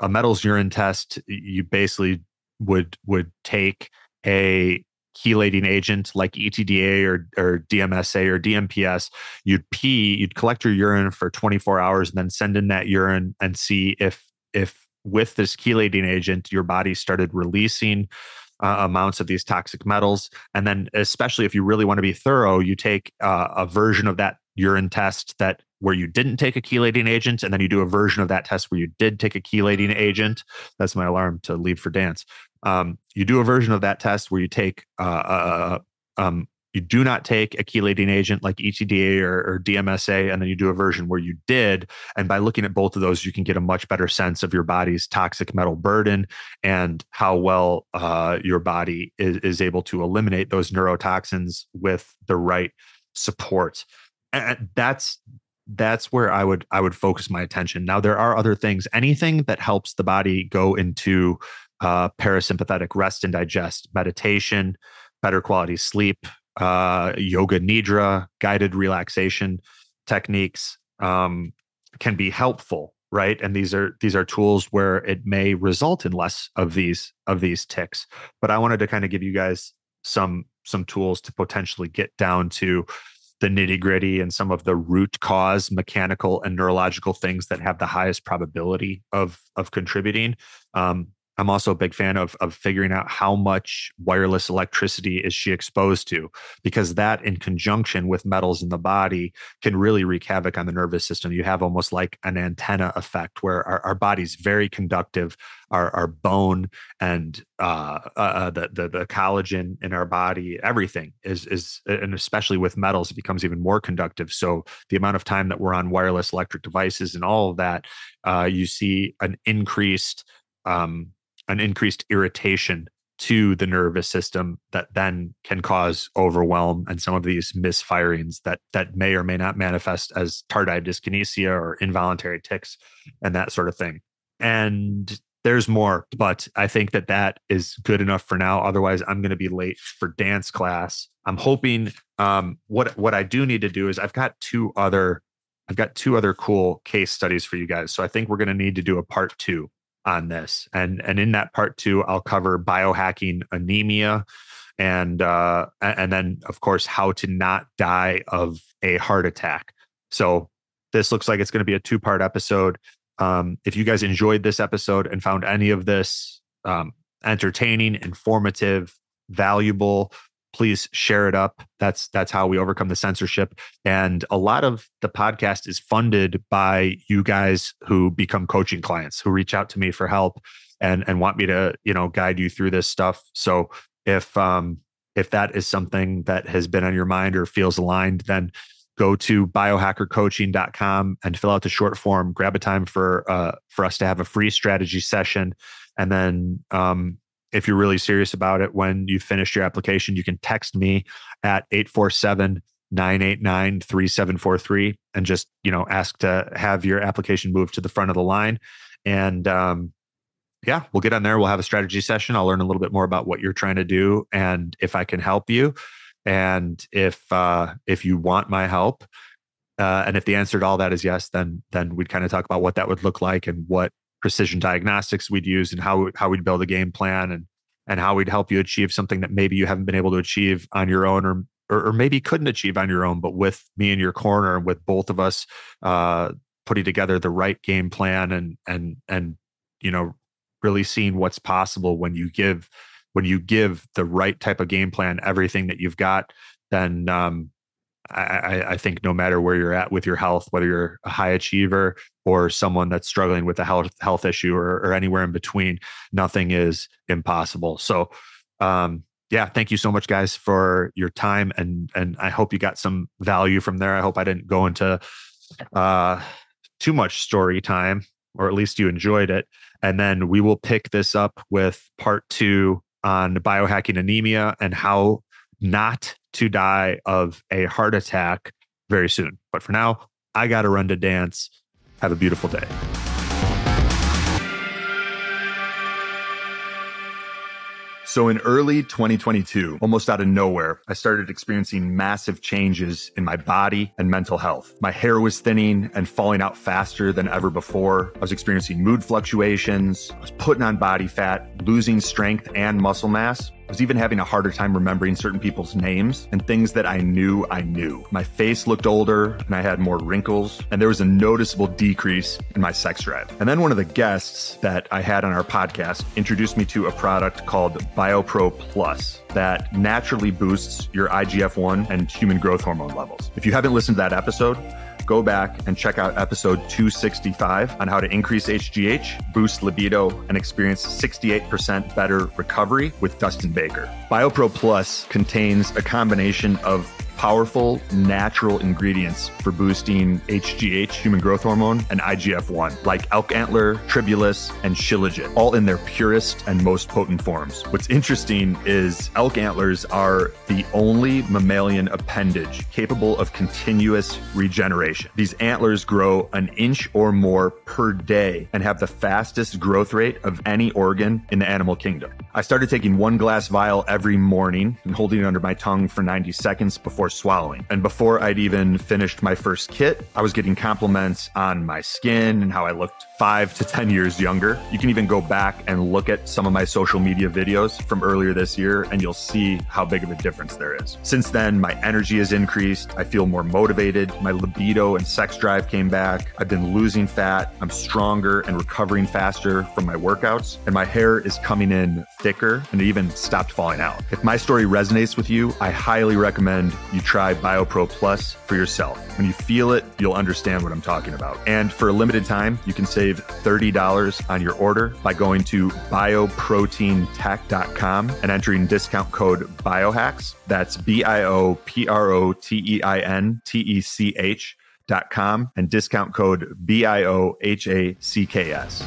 a metals urine test, you basically would would take a chelating agent like ETDA or, or DMSA or DMPS. You'd pee, you'd collect your urine for 24 hours, and then send in that urine and see if if with this chelating agent your body started releasing uh, amounts of these toxic metals. And then, especially if you really want to be thorough, you take uh, a version of that urine test that where you didn't take a chelating agent, and then you do a version of that test where you did take a chelating agent. That's my alarm to leave for dance. Um, you do a version of that test where you take uh, uh, uh um, you do not take a chelating agent like ETDA or, or, DMSA, and then you do a version where you did. And by looking at both of those, you can get a much better sense of your body's toxic metal burden and how well uh, your body is, is able to eliminate those neurotoxins with the right support. And that's that's where I would I would focus my attention. Now there are other things. Anything that helps the body go into uh, parasympathetic rest and digest, meditation, better quality sleep, uh, yoga nidra, guided relaxation techniques um, can be helpful, right? And these are these are tools where it may result in less of these of these tics. But I wanted to kind of give you guys some some tools to potentially get down to the nitty gritty and some of the root cause mechanical and neurological things that have the highest probability of of contributing. Um, I'm also a big fan of of figuring out how much wireless electricity is she exposed to, because that, in conjunction with metals in the body, can really wreak havoc on the nervous system. You have almost like an antenna effect, where our, our body's very conductive. Our, our bone and uh, uh, the, the the collagen in our body, everything is is, and especially with metals, it becomes even more conductive. So the amount of time that we're on wireless electric devices and all of that, uh, you see an increased um, an increased irritation to the nervous system that then can cause overwhelm and some of these misfirings that that may or may not manifest as tardive dyskinesia or involuntary tics and that sort of thing. And there's more but i think that that is good enough for now. Otherwise i'm going to be late for dance class. I'm hoping um, what what i do need to do is i've got two other i've got two other cool case studies for you guys. So i think we're going to need to do a part two on this. And and in that part two, I'll cover biohacking anemia and uh, and then of course how to not die of a heart attack. So this looks like it's going to be a two part episode. Um, if you guys enjoyed this episode and found any of this um, entertaining, informative, valuable, please share it up. That's that's how we overcome the censorship. And a lot of the podcast is funded by you guys who become coaching clients who reach out to me for help and and want me to you know guide you through this stuff. So if um if that is something that has been on your mind or feels aligned, then go to biohackercoaching.com and fill out the short form grab a time for uh, for us to have a free strategy session and then um, if you're really serious about it when you finish your application you can text me at 847 989 3743 and just you know ask to have your application moved to the front of the line. And um, yeah we'll get on there. We'll have a strategy session. I'll learn a little bit more about what you're trying to do and if i can help you. And if uh, if you want my help, uh, and if the answer to all that is yes, then then we'd kind of talk about what that would look like and what precision diagnostics we'd use and how how we'd build a game plan and and how we'd help you achieve something that maybe you haven't been able to achieve on your own or or, or maybe couldn't achieve on your own, but with me in your corner and with both of us uh, putting together the right game plan and and and you know really seeing what's possible when you give when you give the right type of game plan everything that you've got, then um, I, I, think no matter where you're at with your health, whether you're a high achiever or someone that's struggling with a health health issue or, or anywhere in between, nothing is impossible. So, um, yeah, thank you so much, guys, for your time, and and I hope you got some value from there. I hope I didn't go into uh, too much story time, or at least you enjoyed it. And then we will pick this up with part two on biohacking anemia and how not to die of a heart attack very soon. But for now, I got to run to dance. Have a beautiful day. So, in early 2022, almost out of nowhere, I started experiencing massive changes in my body and mental health. My hair was thinning and falling out faster than ever before. I was experiencing mood fluctuations. I was putting on body fat, losing strength and muscle mass. I was even having a harder time remembering certain people's names and things that I knew I knew. My face looked older and I had more wrinkles, and there was a noticeable decrease in my sex drive. And then one of the guests that I had on our podcast introduced me to a product called BioPro Plus that naturally boosts your IGF 1 and human growth hormone levels. If you haven't listened to that episode, go back and check out episode 265 on how to increase HGH, boost libido, and experience 68% better recovery with Dustin Baker. BioPro Plus contains a combination of powerful natural ingredients for boosting HGH, human growth hormone, and IGF 1, like elk antler, tribulus, and shilajit, all in their purest and most potent forms. What's interesting is elk antlers are the only mammalian appendage capable of continuous regeneration. These antlers grow an inch or more per day and have the fastest growth rate of any organ in the animal kingdom. I started taking one glass vial every morning and holding it under my tongue for 90 seconds before swallowing. And before I'd even finished my first kit, I was getting compliments on my skin and how I looked five to 10 years younger. You can even go back and look at some of my social media videos from earlier this year, and you'll see how big of a difference there is. Since then, my energy has increased. I feel more motivated. My libido and sex drive came back. I've been losing fat. I'm stronger and recovering faster from my workouts, and my hair is coming in thicker and it even stopped falling out. If my story resonates with you, I highly recommend you try BioPro Plus for yourself. When you feel it, you'll understand what I'm talking about. And for a limited time, you can save $30 on your order by going to bioproteintech.com and entering discount code BIOHACKS. That's B I O P R O T E I N T E C H dot com and discount code B I O H A C K S.